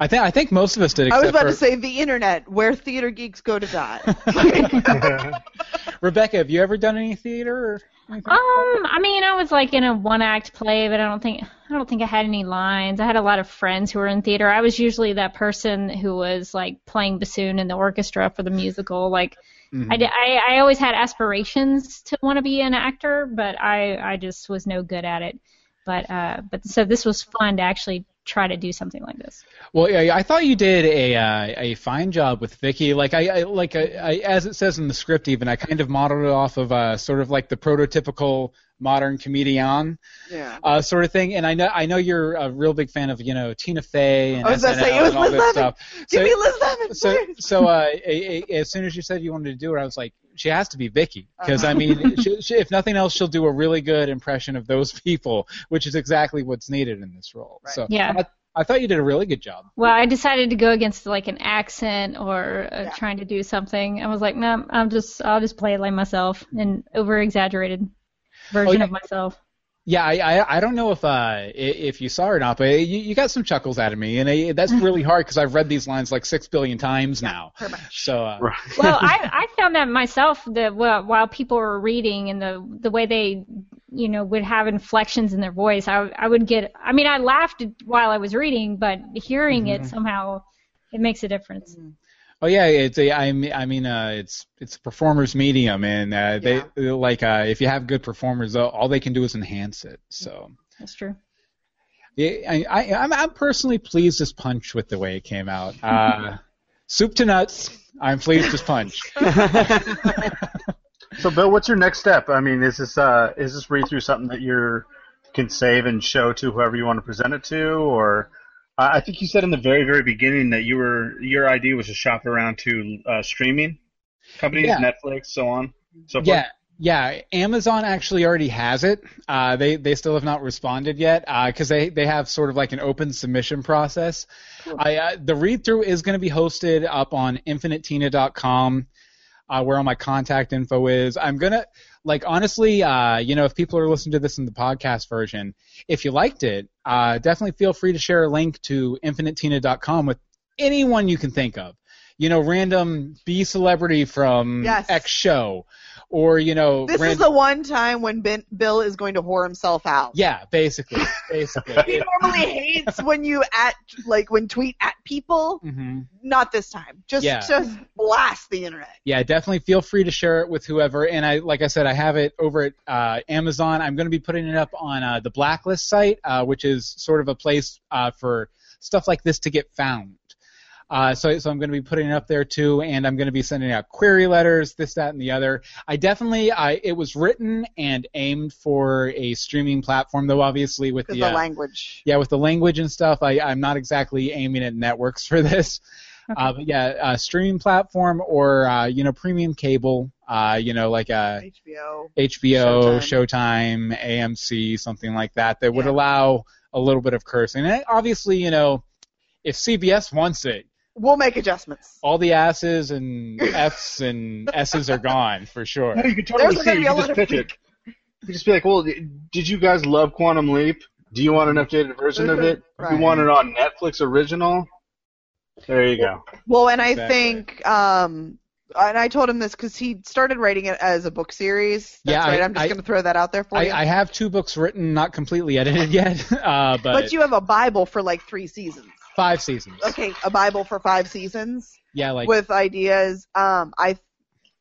I think I think most of us did. I was about for, to say the internet, where theater geeks go to die. *laughs* *laughs* Rebecca, have you ever done any theater? Or? Um, I mean, I was like in a one-act play, but I don't think I don't think I had any lines. I had a lot of friends who were in theater. I was usually that person who was like playing bassoon in the orchestra for the musical. Like, Mhm. I, di- I I always had aspirations to want to be an actor, but I I just was no good at it. But uh, but so this was fun to actually try to do something like this. Well, yeah, I thought you did a uh, a fine job with Vicky. Like I, I like I, I, as it says in the script, even I kind of modeled it off of uh, sort of like the prototypical modern comedian Yeah. uh, sort of thing. And I know I know you're a real big fan of you know Tina Fey and I was gonna SNL say, it was and all Liz this Lemon. stuff. Give So- me Liz Lemon, so please. so uh, a, a, as soon as you said you wanted to do it, I was like, she has to be Vicky because Uh-huh. I mean, she, she, if nothing else, she'll do a really good impression of those *laughs* people, which is exactly what's needed in this role. So Yeah. I, I thought you did a really good job. Well, I decided to go against like an accent or uh, trying to do something. I was like, no, I'm just I'll just play it like myself, an over exaggerated version yeah. of myself. Yeah, I, I I don't know if uh if you saw it or not, but you, you got some chuckles out of me, and I, that's really hard because I've read these lines like six billion times now. So uh, *laughs* well, I, I found that myself that while, while people were reading and the the way they you know would have inflections in their voice, I I would get. I mean, I laughed while I was reading, but hearing it Mhm. somehow it makes a difference. Oh yeah, it's a, I mean, I mean, uh, it's it's a performer's medium, and uh, they like uh, if you have good performers, all- all they can do is enhance it. So That's true. yeah, I, I I'm, I'm personally pleased as Punch with the way it came out. Uh, *laughs* soup to nuts. I'm pleased as Punch. *laughs* So, Bill, what's your next step? I mean, is this uh, is this read through something that you can save and show to whoever you want to present it to, or I think you said in the very very beginning that you were your idea was to shop around to uh, streaming companies, Yeah. Netflix, so on, so forth. Yeah, yeah. Amazon actually already has it. Uh, they they still have not responded yet because they they have sort of like an open submission process. I, uh, the read through is going to be hosted up on infinitina.com. Uh, where all my contact info is. I'm gonna like honestly, uh, you know, if people are listening to this in the podcast version, if you liked it, uh, definitely feel free to share a link to infinitina.com with anyone you can think of. You know, random B celebrity from Yes. X show, or you know, This is the one time when ben, Bill is going to whore himself out. yeah, basically, basically. *laughs* He normally hates when you at like when tweet at people. hmm Not this time. Just Yeah. just blast the internet. Yeah, definitely feel free to share it with whoever. And I, like I said, I have it over at uh, Amazon. I'm going to be putting it up on uh, the Blacklist site, uh, which is sort of a place uh, for stuff like this to get found. Uh, so, so I'm going to be putting it up there too, and I'm going to be sending out query letters, this, that, and the other. I definitely, I, it was written and aimed for a streaming platform, though obviously with the, the uh, language. yeah, with the language and stuff, I, I'm not exactly aiming at networks for this. *laughs* Uh, but yeah, uh, streaming platform or uh, you know premium cable, uh, you know like uh, HBO. HBO, Showtime. AMC, something like that, that would allow a little bit of cursing. And obviously, you know, if CBS wants it, We'll make adjustments. all the asses and Fs and S's are gone for sure. No, you can totally There's see. gonna it. be You a can lot just of pitch it. You can just be like, well, did you guys love Quantum Leap? Do you want an updated version of it? If you want it on Netflix original? There you go. Well, and I Exactly. think, um, and I told him this because he started writing it as a book series. That's Yeah, right. I- I'm just going to throw that out there for I, you. I have two books written, not completely edited *laughs* yet, uh, but, but you have a Bible for like three seasons. Five seasons. Okay, a Bible for five seasons Yeah, like with ideas. Um, I,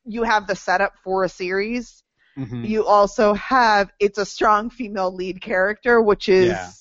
you have the setup for a series. mhm. You also have it's a strong female lead character, which is Yeah.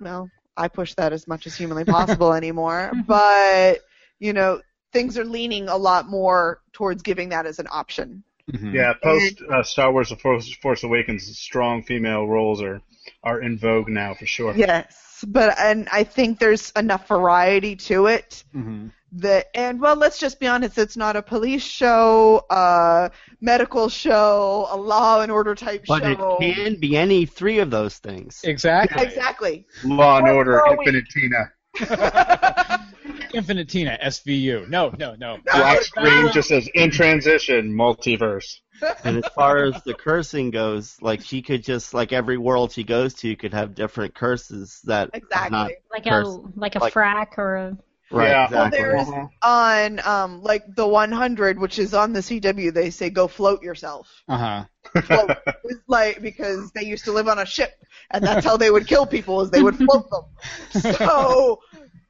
well, I push that as much as humanly possible *laughs* anymore. But you know, things are leaning a lot more towards giving that as an option. Mm-hmm. Yeah, post uh, Star Wars: The Force, Force Awakens, strong female roles are are in vogue now for sure. Yes, but and I think there's enough variety to it Mhm. that and well, let's just be honest, it's not a police show, a medical show, a law and order type show. But it can be any three of those things. Exactly. Exactly. Law and Order, for a. Infinite Tina. *laughs* *laughs* Infinite Tina, SVU. No, no, no. *laughs* Black screen just says in transition, multiverse. And as far as the cursing goes, like she could just like every world she goes to could have different curses that Exactly. not Like curse. a like a Like- frack or a Right, Yeah. Well, exactly. there's on um like the 100, which is on the CW. They say go float yourself. Uh huh. Float. It's like because they used to live on a ship, and that's how they would kill people is they would float them. *laughs* So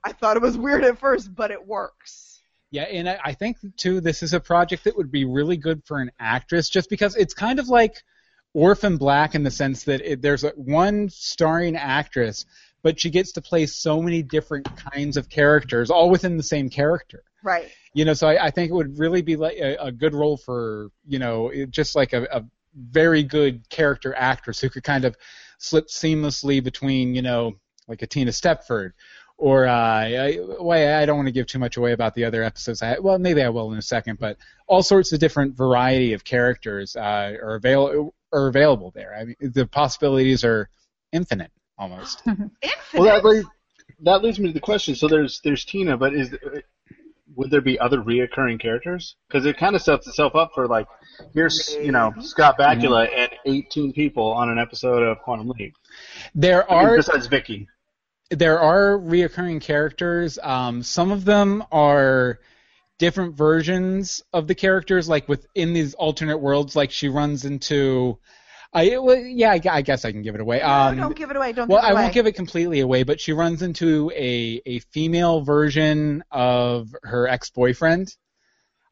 I thought it was weird at first, but it works. Yeah, and I, I think too this is a project that would be really good for an actress, just because it's kind of like Orphan Black in the sense that it, there's a, one starring actress, but she gets to play so many different kinds of characters, all within the same character. Right. You know, so I, I think it would really be like a, a good role for you know it- just like a, a very good character actress who could kind of slip seamlessly between, you know, like a Tina Stepford. Or uh, I, well, I don't want to give too much away about the other episodes. I, well, maybe I will in a second, but all sorts of different variety of characters uh, are avail- are available there. I mean, the possibilities are infinite almost. *laughs* infinite. Well, that leads, that leads me to the question. So there's there's Tina, but is would there be other reoccurring characters? Because it kind of sets itself up for like here's you know Scott Bakula and 18 people on an episode of Quantum Leap. There I mean, are besides Vicky. There are reoccurring characters. Um, some of them are different versions of the characters, like within these alternate worlds. Like she runs into, I well, yeah, I, I guess I can give it away. Um, don't give it away. Don't well, give it away. Well, I away. won't give it completely away, but she runs into a a female version of her ex boyfriend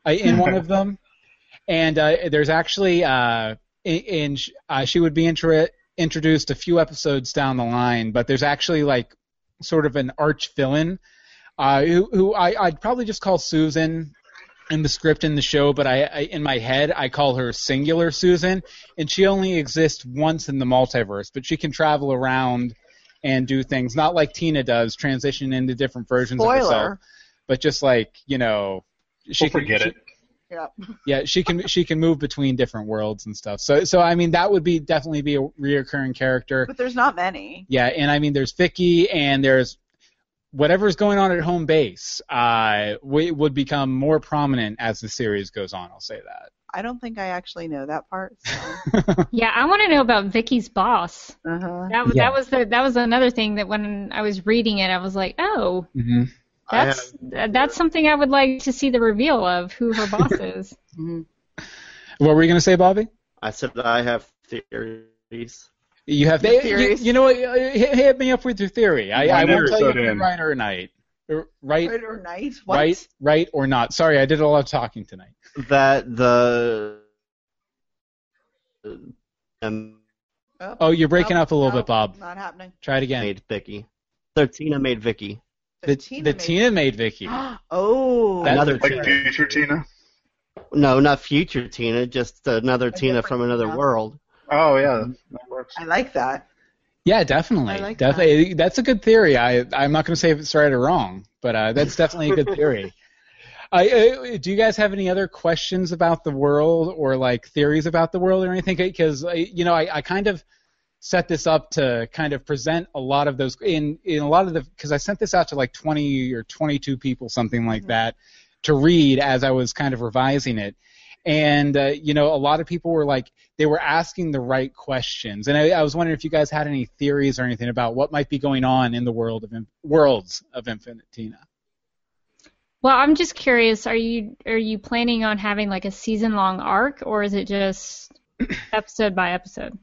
uh, in one of *laughs* them, and uh, there's actually uh, in, in uh, she would be intro- introduced a few episodes down the line, but there's actually like sort of an arch villain uh, who, who I, I'd probably just call Susan in the script in the show, but I, I in my head I call her singular Susan, and she only exists once in the multiverse, but she can travel around and do things not like Tina does, transition into different versions of herself, Spoiler. but just like you know, she We'll can forget she- it. Yeah. yeah, she can she can move between different worlds and stuff. So so I mean that would be definitely be a reoccurring character. But there's not many. Yeah, and I mean there's Vicky and there's whatever's going on at home base uh, w- would become more prominent as the series goes on. I'll say that. I don't think I actually know that part. So. *laughs* Yeah, I want to know about Vicky's boss. uh-huh. That was Yeah. that was the that was another thing that when I was reading it, I was like, oh, Mm-hmm. I that's that's something I would like to see the reveal of who her boss *laughs* is. Mhm. What were you gonna say, Bobby? I said I have theories. You have Your you, theories? you know what? uh, Hit, hit me up with your theory. I, I One won't tell you if you're right or night. Right, Right or night? What? right, right or not. Sorry, I did a lot of talking tonight. That the um, Oh, Oh, you're breaking nope, up a little nope, bit, Bob. Not happening. Try it again. made Vicky. So Tina made Vicky. The, Tina the made- Tina made Vicky. *gasps* oh. That- Another Like Tina. future Tina. No, not future Tina, just another A Tina from another Tina. world. Oh yeah, that works. I like that. Yeah, definitely. I like definitely. That's a good theory. I I'm not going to say if it's right or wrong, but uh, that's definitely a good *laughs* theory. I, uh, do you guys have any other questions about the world or like theories about the world or anything? Because you know, I, I kind of set this up to kind of present a lot of those in in a lot of the because I sent this out to like 20 or 22 people, something like that, to read as I was kind of revising it. And uh, you know, a lot of people were like, they were asking the right questions, and I, I was wondering if you guys had any theories or anything about what might be going on in the world of worlds of Infinite Tina. Well, I'm just curious. Are you are you planning on having like a season long arc, or is it just *clears throat* episode by episode?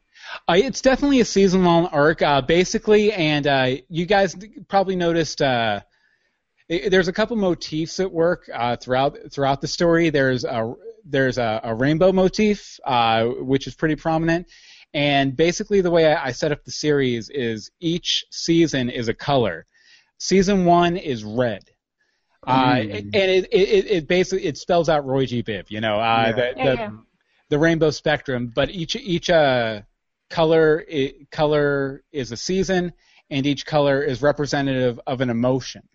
Uh, it's definitely a season long arc, uh, basically, and uh, you guys probably noticed. Uh, i- there's a couple motifs at work uh, throughout throughout the story. There's a there's a, a rainbow motif, uh, which is pretty prominent, and basically the way I, I set up the series is each season is a color. Season one is red. Uh, and it, it, it, it basically it spells out Roy G. Biv, you know, uh, Yeah. the, Yeah, the, yeah. the rainbow spectrum, but each each uh, color i color is a season, and each color is representative of an emotion,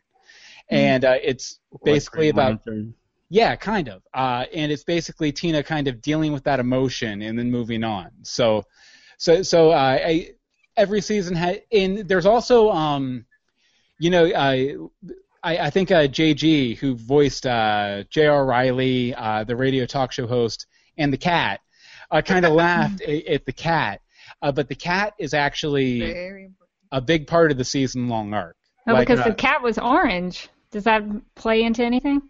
and uh, it's basically about Lantern. yeah, kind of, uh, and it's basically Tina kind of dealing with that emotion and then moving on. So, so so uh, I, every season had, and there's also um, you know, I I, I think uh, JG who voiced uh, J.R. Riley, uh, the radio talk show host, and the cat, uh, kind of *laughs* laughed at, at the cat, uh, but the cat is actually a big part of the season long arc. Oh, Like, because uh, the cat was orange. Does that play into anything?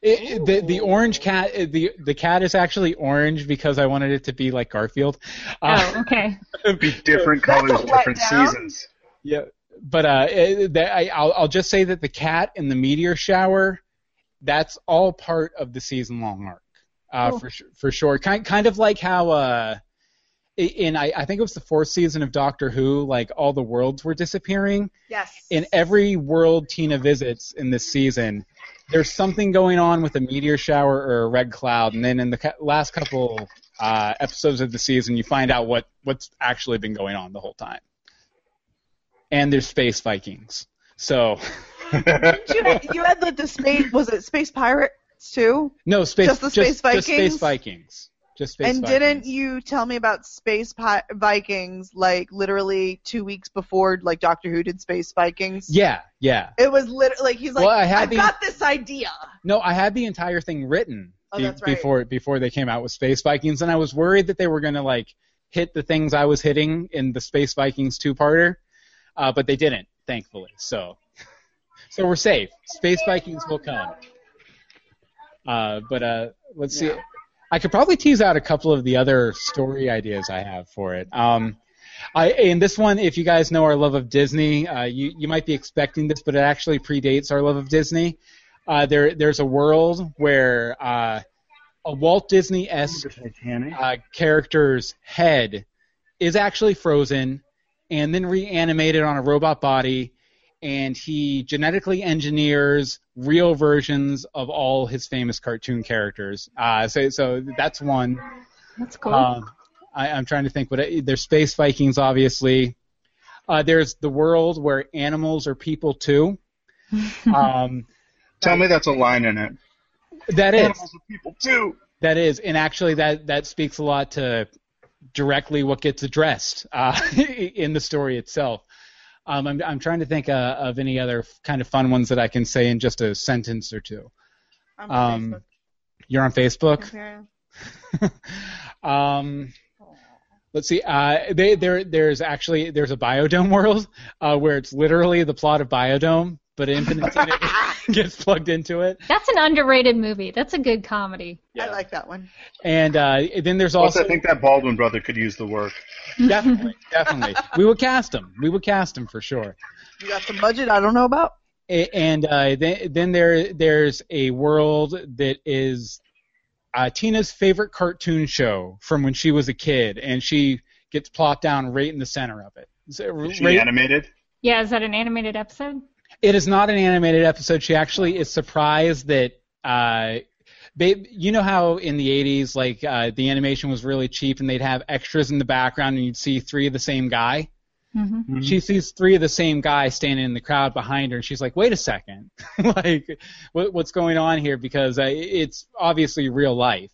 It, it- the the orange cat uh, the the cat is actually orange because I wanted it to be like Garfield. Uh, oh, okay. *laughs* Be different colors, different seasons. yeah, but uh, it, that, I, I'll I'll just say that the cat in the meteor shower, that's all part of the season long arc. Uh, Cool. for for sure. Kind kind of like how uh, i- in I, I think it was the fourth season of Doctor Who, like all the worlds were disappearing. Yes. in every world Tina visits in this season, there's something going on with a meteor shower or a red cloud, and then in the ca- last couple uh, episodes of the season, you find out what what's actually been going on the whole time. And there's space Vikings, so Didn't you, had, you had the, the space. Was it Space Pirates too? no space Just the Space just, just space Vikings? Just space. and Vikings. didn't you tell me about Space Pi- Vikings like literally two weeks before like Doctor Who did Space Vikings? Yeah, yeah. It was literally like he's like, Well, I the- got this idea. No, I had the entire thing written Oh, be- right. before before they came out with Space Vikings, and I was worried that they were gonna like hit the things I was hitting in the Space Vikings two-parter, uh, but they didn't, thankfully. So, *laughs* so we're safe. Space Vikings will come. Uh, but uh, let's see. I could probably tease out a couple of the other story ideas I have for it. Um, I, in this one, if you guys know our love of Disney, uh, you you might be expecting this, but it actually predates our love of Disney. Uh, there there's a world where uh, a Walt Disney esque uh, character's head is actually frozen and then reanimated on a robot body, and he genetically engineers real versions of all his famous cartoon characters. Uh, so so that's one. That's cool. Um, I, I'm trying to think. What there's Space Vikings, obviously. Uh, there's the world where animals are people too. *laughs* Um, Tell me that's a line in it. that is Animals are people too. that is, and actually that that speaks a lot to directly what gets addressed uh, *laughs* in the story itself. Um, I'm I'm trying to think uh, of any other kind of fun ones that I can say in just a sentence or two. I'm on Um, Facebook. You're on Facebook. Yeah. *laughs* Um, let's see. Uh, they, there, there's actually there's a Biodome *laughs* world uh, where it's literally the plot of Biodome, but Infinite *laughs* gets plugged into it. That's an underrated movie. That's a good comedy. I like that one. And uh, then there's Plus, also I think that Baldwin brother could use the work. *laughs* definitely, definitely, we would cast him. We would cast him for sure. You got some budget I don't know about. And uh, then, then there there's a world that is uh, Tina's favorite cartoon show from when she was a kid, and she gets plopped down right in the center of it. Is it. So, Is she right- animated? Yeah, is that an animated episode? It is not an animated episode. She actually is surprised that uh, they, you know how in the 80s, like uh, the animation was really cheap, and they'd have extras in the background, and you'd see three of the same guy. Mm-hmm. She sees three of the same guy standing in the crowd behind her, and she's like, "Wait a second, *laughs* like, what, what's going on here?" Because uh, it's obviously real life,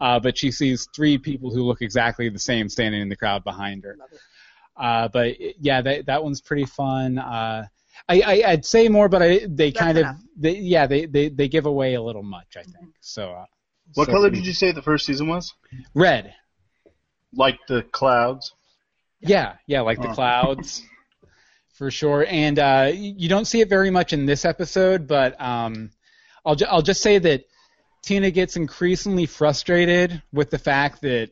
uh, but she sees three people who look exactly the same standing in the crowd behind her. Uh, but yeah, that that one's pretty fun. I, I I'd say more, but I they That's kind enough. of they, yeah they, they they give away a little much, I think. So. Uh, What so- color did you say the first season was? Red. Like the clouds. Yeah, yeah, like the Oh. clouds, for sure. And uh, you don't see it very much in this episode, but um, I'll ju- I'll just say that Tina gets increasingly frustrated with the fact that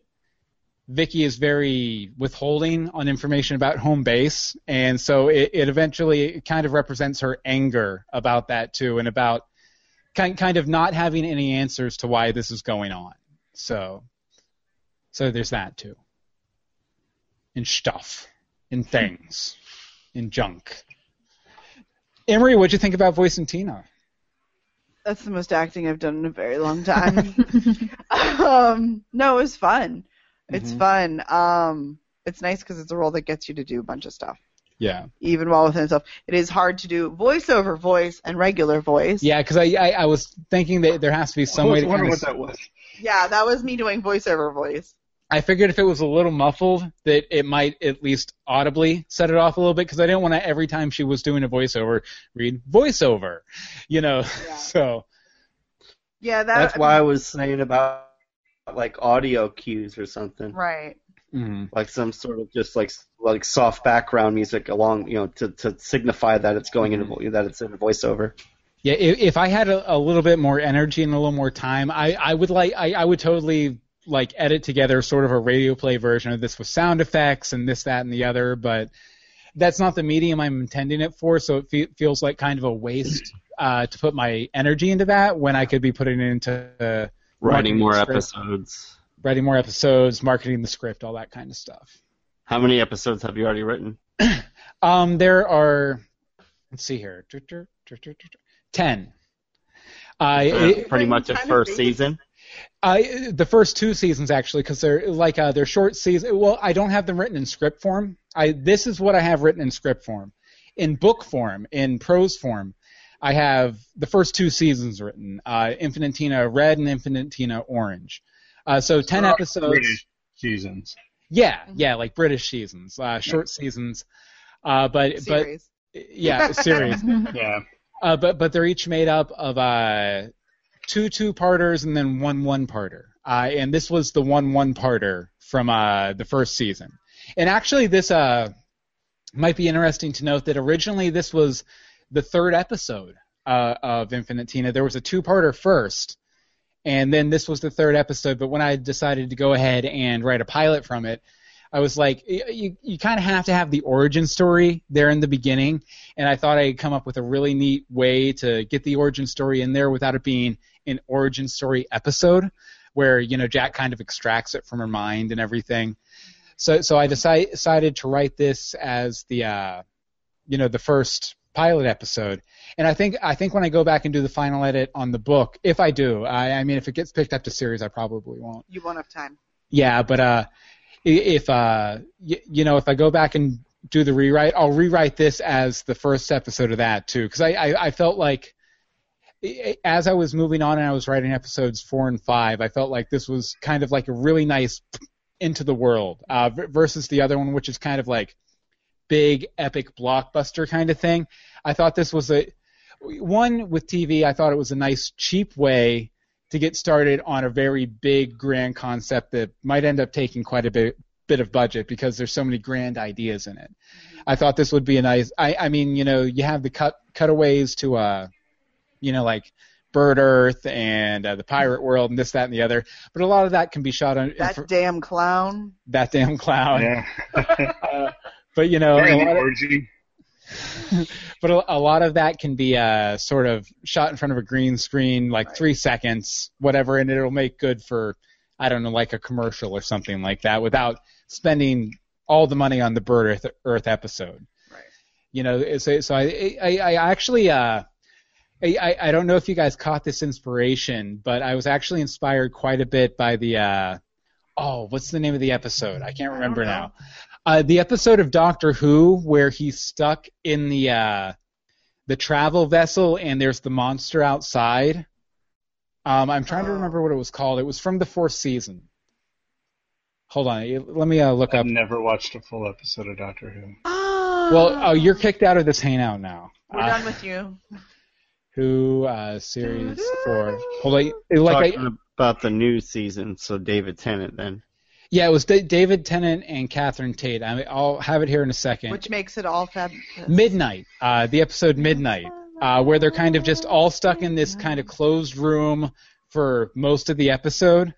Vicky is very withholding on information about home base, and so it, it eventually kind of represents her anger about that too, and about kind kind of not having any answers to why this is going on. So, so there's that too in stuff, in things, in junk. Emery, what'd you think about voicing Tina? That's the most acting I've done in a very long time. *laughs* um, no, it was fun. It's Mhm. fun. Um, it's nice because it's a role that gets you to do a bunch of stuff, Yeah, even while within itself. It is hard to do voiceover voice and regular voice. yeah, because I, I I was thinking that there has to be some I way was to wondering what of. that was. Yeah, that was me doing voiceover voice. I figured if it was a little muffled, that it might at least audibly set it off a little bit, because I didn't want to every time she was doing a voiceover read voiceover, you know. Yeah. *laughs* So Yeah, that. That's why I was saying about like audio cues or something, Right. mhm. like some sort of just like like soft background music along, you know, to to signify that it's going into vo- that it's in a voiceover. Yeah, if, if I had a, a little bit more energy and a little more time, I, I would like I, I would totally like edit together sort of a radio play version of this with sound effects and this, that, and the other. But that's not the medium I'm intending it for, so it fe- feels like kind of a waste uh, to put my energy into that when I could be putting it into uh, Writing more episodes. writing more episodes, marketing the script, all that kind of stuff. How many episodes have you already written? *clears throat* Um, there are, let's see here, ten. Uh, For it- pretty much a first season. I the first two seasons actually, because they're like uh, they're short season. Well, I don't have them written in script form. I this is what I have written in script form, in book form, in prose form. I have the first two seasons written, uh, Infinitina Red and Infinitina Orange. Uh, so ten They're episodes. British seasons. Yeah, yeah, like British seasons, uh, short seasons. Uh, but Series. but yeah, series. *laughs* Yeah. Uh, but but they're each made up of uh, two two parters and then one one parter. Uh, and this was the one one parter from uh, the first season. And actually, this uh, might be interesting to note that originally this was the third episode uh, of Infinite Tina. There was a two parter first, and then this was the third episode. But when I decided to go ahead and write a pilot from it, I was like, you, you kind of have to have the origin story there in the beginning, and I thought I'd come up with a really neat way to get the origin story in there without it being an origin story episode, where you know Jack kind of extracts it from her mind and everything. So so I decide, decided to write this as the uh, you know the first pilot episode, and I think I think when I go back and do the final edit on the book, if I do, I, I mean if it gets picked up to series, I probably won't. You won't have time. Yeah, but uh, if uh, y- you know, if I go back and do the rewrite, I'll rewrite this as the first episode of that too, because I, I I felt like as I was moving on and I was writing episodes four and five, I felt like this was kind of like a really nice into the world uh, versus the other one, which is kind of like big epic blockbuster kind of thing. I thought this was a one with TV. I thought it was a nice cheap way to get started on a very big grand concept that might end up taking quite a bit bit of budget because there's so many grand ideas in it. I thought this would be a nice. I I mean you know you have the cut cutaways to uh you know like Bird Earth and uh, the Pirate World and this that and the other, but a lot of that can be shot on That for- damn clown. that damn clown. Yeah. Uh, *laughs* *laughs* but you know, a lot of- *laughs* but a, a lot of that can be uh, sort of shot in front of a green screen, like three seconds, whatever, and it'll make good for, I don't know, like a commercial or something like that, without spending all the money on the Bird Earth, Earth episode. Right. You know, so, so I, I, I actually, uh, I, I I don't know if you guys caught this inspiration, but I was actually inspired quite a bit by the, uh, oh, what's the name of the episode? I can't remember know. now. Uh, the episode of Doctor Who where he's stuck in the uh, the travel vessel and there's the monster outside. Um, I'm trying to Oh. remember what it was called. It was from the fourth season. Hold on, let me uh, look up I've never watched a full episode of Doctor Who. Oh. Well, oh, you're kicked out of this hangout now. We're Uh, done with you. Who uh, series four? Hold on, it- like I, Talking about the new season, so David Tennant then. Yeah, it was Da- David Tennant and Catherine Tate. I I'll have it here in a second. Which makes it all fab. Midnight, uh, the episode Midnight, uh, where they're kind of just all stuck in this kind of closed room for most of the episode.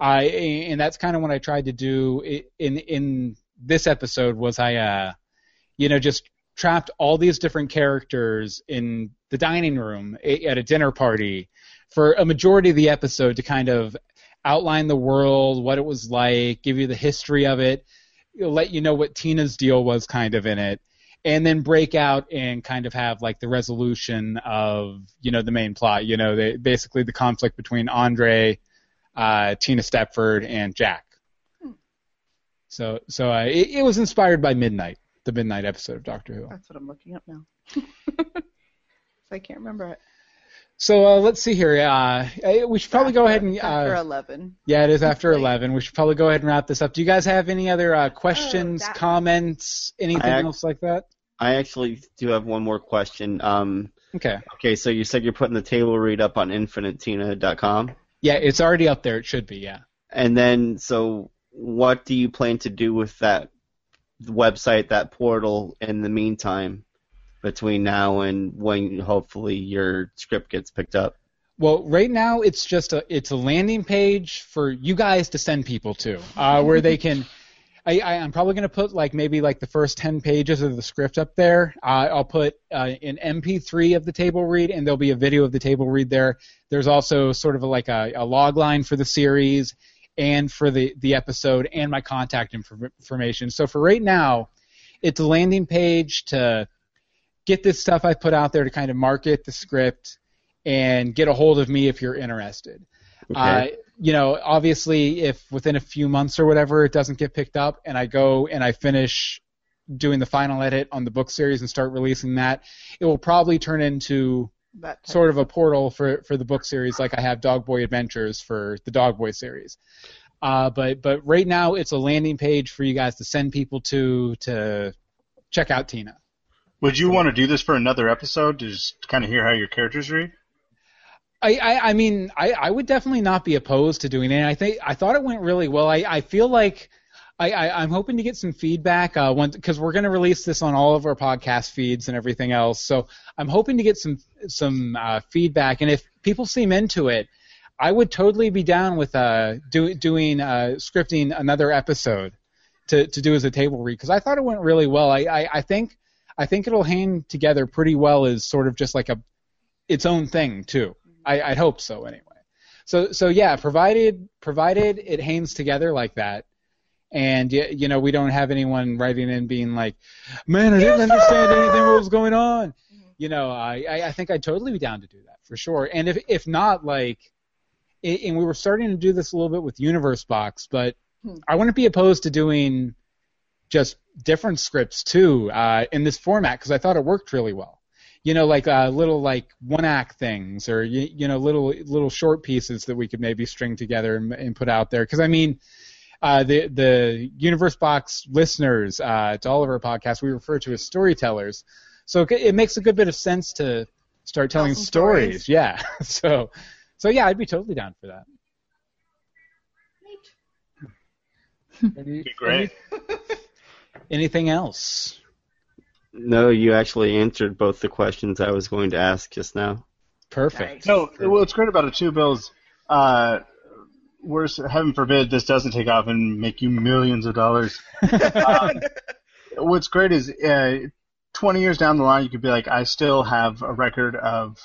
Uh, and that's kind of what I tried to do in in this episode was I, uh, you know, just trapped all these different characters in the dining room at a dinner party for a majority of the episode to kind of outline the world, what it was like, give you the history of it, let you know what Tina's deal was kind of in it, and then break out and kind of have like the resolution of you know the main plot. You know, the, basically the conflict between Andre, uh, Tina Stepford, and Jack. So so uh, it, it was inspired by Midnight, the Midnight episode of Doctor Who. That's what I'm looking up now. *laughs* so I can't remember it. So uh, let's see here. Uh, eh, we should probably go ahead and After uh, 11. yeah, it is after Late. eleven. We should probably go ahead and wrap this up. Do you guys have any other uh, questions, that one. comments, anything ac- else like that? I actually do have one more question. Um, Okay. okay, so you said you're putting the table read up on infinitina.com, Yeah, it's already up there. It should be. Yeah. and then so what do you plan to do with that website, that portal, in the meantime, between now and when hopefully your script gets picked up? Well, right now it's just a it's a landing page for you guys to send people to, uh, where they can. I, I, I'm probably going to put like maybe like the first ten pages of the script up there. Uh, I'll put uh, an MP3 of the table read, and there'll be a video of the table read there. There's also sort of a, like a, a log line for the series and for the the episode and my contact infor- information. So for right now, it's a landing page to get this stuff I put out there to kind of market the script and get a hold of me if you're interested. Okay. Uh, you know, obviously, if within a few months or whatever it doesn't get picked up, and I go and I finish doing the final edit on the book series and start releasing that, it will probably turn into That sort of a portal for for the book series, like I have Dog Boy Adventures for the Dog Boy series. Uh, but but right now it's a landing page for you guys to send people to to check out Tina. Would you want to do this for another episode to just kind of hear how your characters read? I, I, I mean, I, I would definitely not be opposed to doing it. I think I thought it went really well. I, I feel like I, I, I'm hoping to get some feedback uh, because we're going to release this on all of our podcast feeds and everything else. So I'm hoping to get some some uh, feedback, and if people seem into it, I would totally be down with uh, do, doing uh, scripting another episode to, to do as a table read because I thought it went really well. I, I, I think I think it'll hang together pretty well as sort of just like a its own thing too. I, I hope so anyway. So so yeah, provided provided it hangs together like that, and you know we don't have anyone writing in being like, man, I didn't understand anything what was going on. You know, I, I I think I'd totally be down to do that for sure. And if if not, like, and we were starting to do this a little bit with Universe Box, but Hmm. I wouldn't be opposed to doing just different scripts too uh, in this format because I thought it worked really well. You know, like uh, little like one act things or you, you know little little short pieces that we could maybe string together and, and put out there. Because I mean, uh, the the Universe Box listeners uh, to all of our podcasts we refer to as storytellers, so it, it makes a good bit of sense to start telling some stories. stories. Yeah, *laughs* so so yeah, I'd be totally down for that. Any- great. Anything else? No, you actually answered both the questions I was going to ask just now. Perfect. No, what's great about it too, Bill, is uh, worse, heaven forbid this doesn't take off and make you millions of dollars. *laughs* um, what's great is uh, 20 years down the line, you could be like, I still have a record of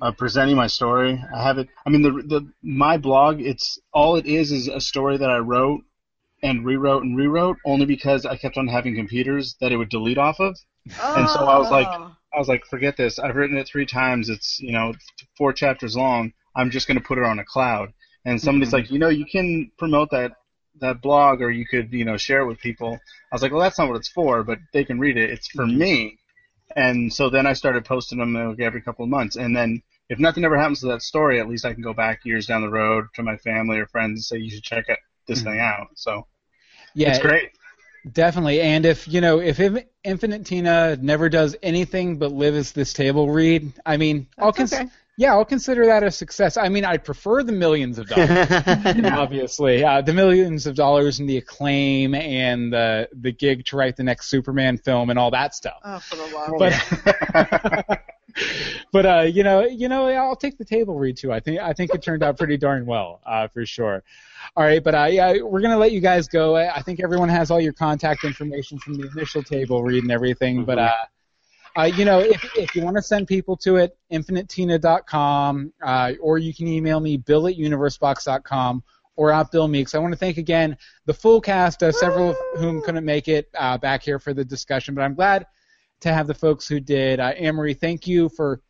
uh, presenting my story. I have it. I mean, the the my blog, it's all it is is a story that I wrote and rewrote and rewrote only because I kept on having computers that it would delete off of. And so I was like, Oh. I was like, forget this. I've written it three times. It's you know four chapters long. I'm just going to put it on a cloud. And somebody's Mhm. like, you know, you can promote that that blog, or you could you know share it with people. I was like, well, that's not what it's for, but they can read it. It's for me. And so then I started posting them like, every couple of months. And then if nothing ever happens to that story, at least I can go back years down the road to my family or friends and say you should check it, this thing out. So Yeah, it's great. Definitely, and if you know if Inf- Infinite Tina never does anything but live as this table read, I mean, I'll That's cons- okay. yeah, I'll consider that a success. I mean, I'd prefer the millions of dollars, *laughs* obviously, uh, the millions of dollars and the acclaim and the the gig to write the next Superman film and all that stuff. Oh, for the love. But *laughs* but uh, you know, you know, I'll take the table read too. I think I think it turned out pretty darn well, uh, for sure. All right, but uh, yeah, we're gonna let you guys go. I, I think everyone has all your contact information from the initial table read and everything. But uh, uh, you know, if if you want to send people to it, infinitetina.com, uh, or you can email me bill at universebox.com or at Bill Meeks. I want to thank again the full cast, uh, several of whom couldn't make it uh, back here for the discussion, but I'm glad to have the folks who did. Uh, Anne Marie, thank you for.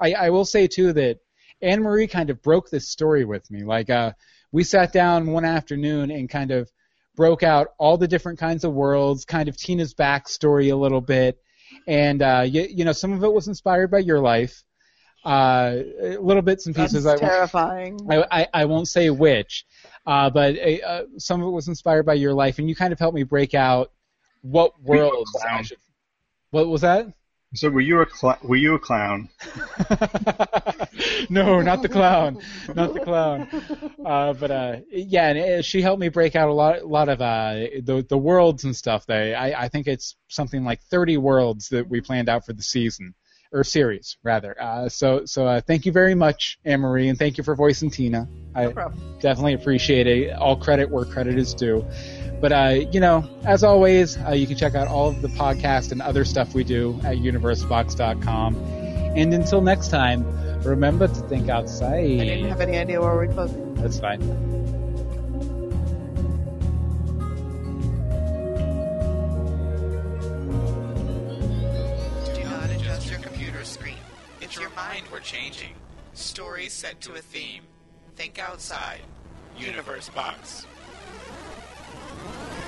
I, I will say too that Anne Marie kind of broke this story with me. Like uh, we sat down one afternoon and kind of broke out all the different kinds of worlds, kind of Tina's backstory a little bit, and uh, you, you know some of it was inspired by your life. Uh, little bits and That's pieces. I won't- terrifying. I, I, I won't say which, uh, but uh, some of it was inspired by your life, and you kind of helped me break out what Were you a worlds. I should, what was that? So were you a cl- were you a clown? *laughs* no, not the clown, not the clown. Uh, but uh, yeah, and uh, she helped me break out a lot, lot of uh, the the worlds and stuff. They, I, I think it's something like 30 worlds that we planned out for the season or series rather. Uh, so, so uh, thank you very much, Anne Marie, and thank you for voicing Tina. I problem. definitely appreciate it. All credit where credit is due. But uh, you know, as always, uh, you can check out all of the podcast and other stuff we do at universebox.com. And until next time, remember to think outside. I didn't have any idea where we're closing. That's fine. Do not adjust your computer screen. It's your mind we're changing. Stories set to a theme. Think outside. Universe Box. Oh.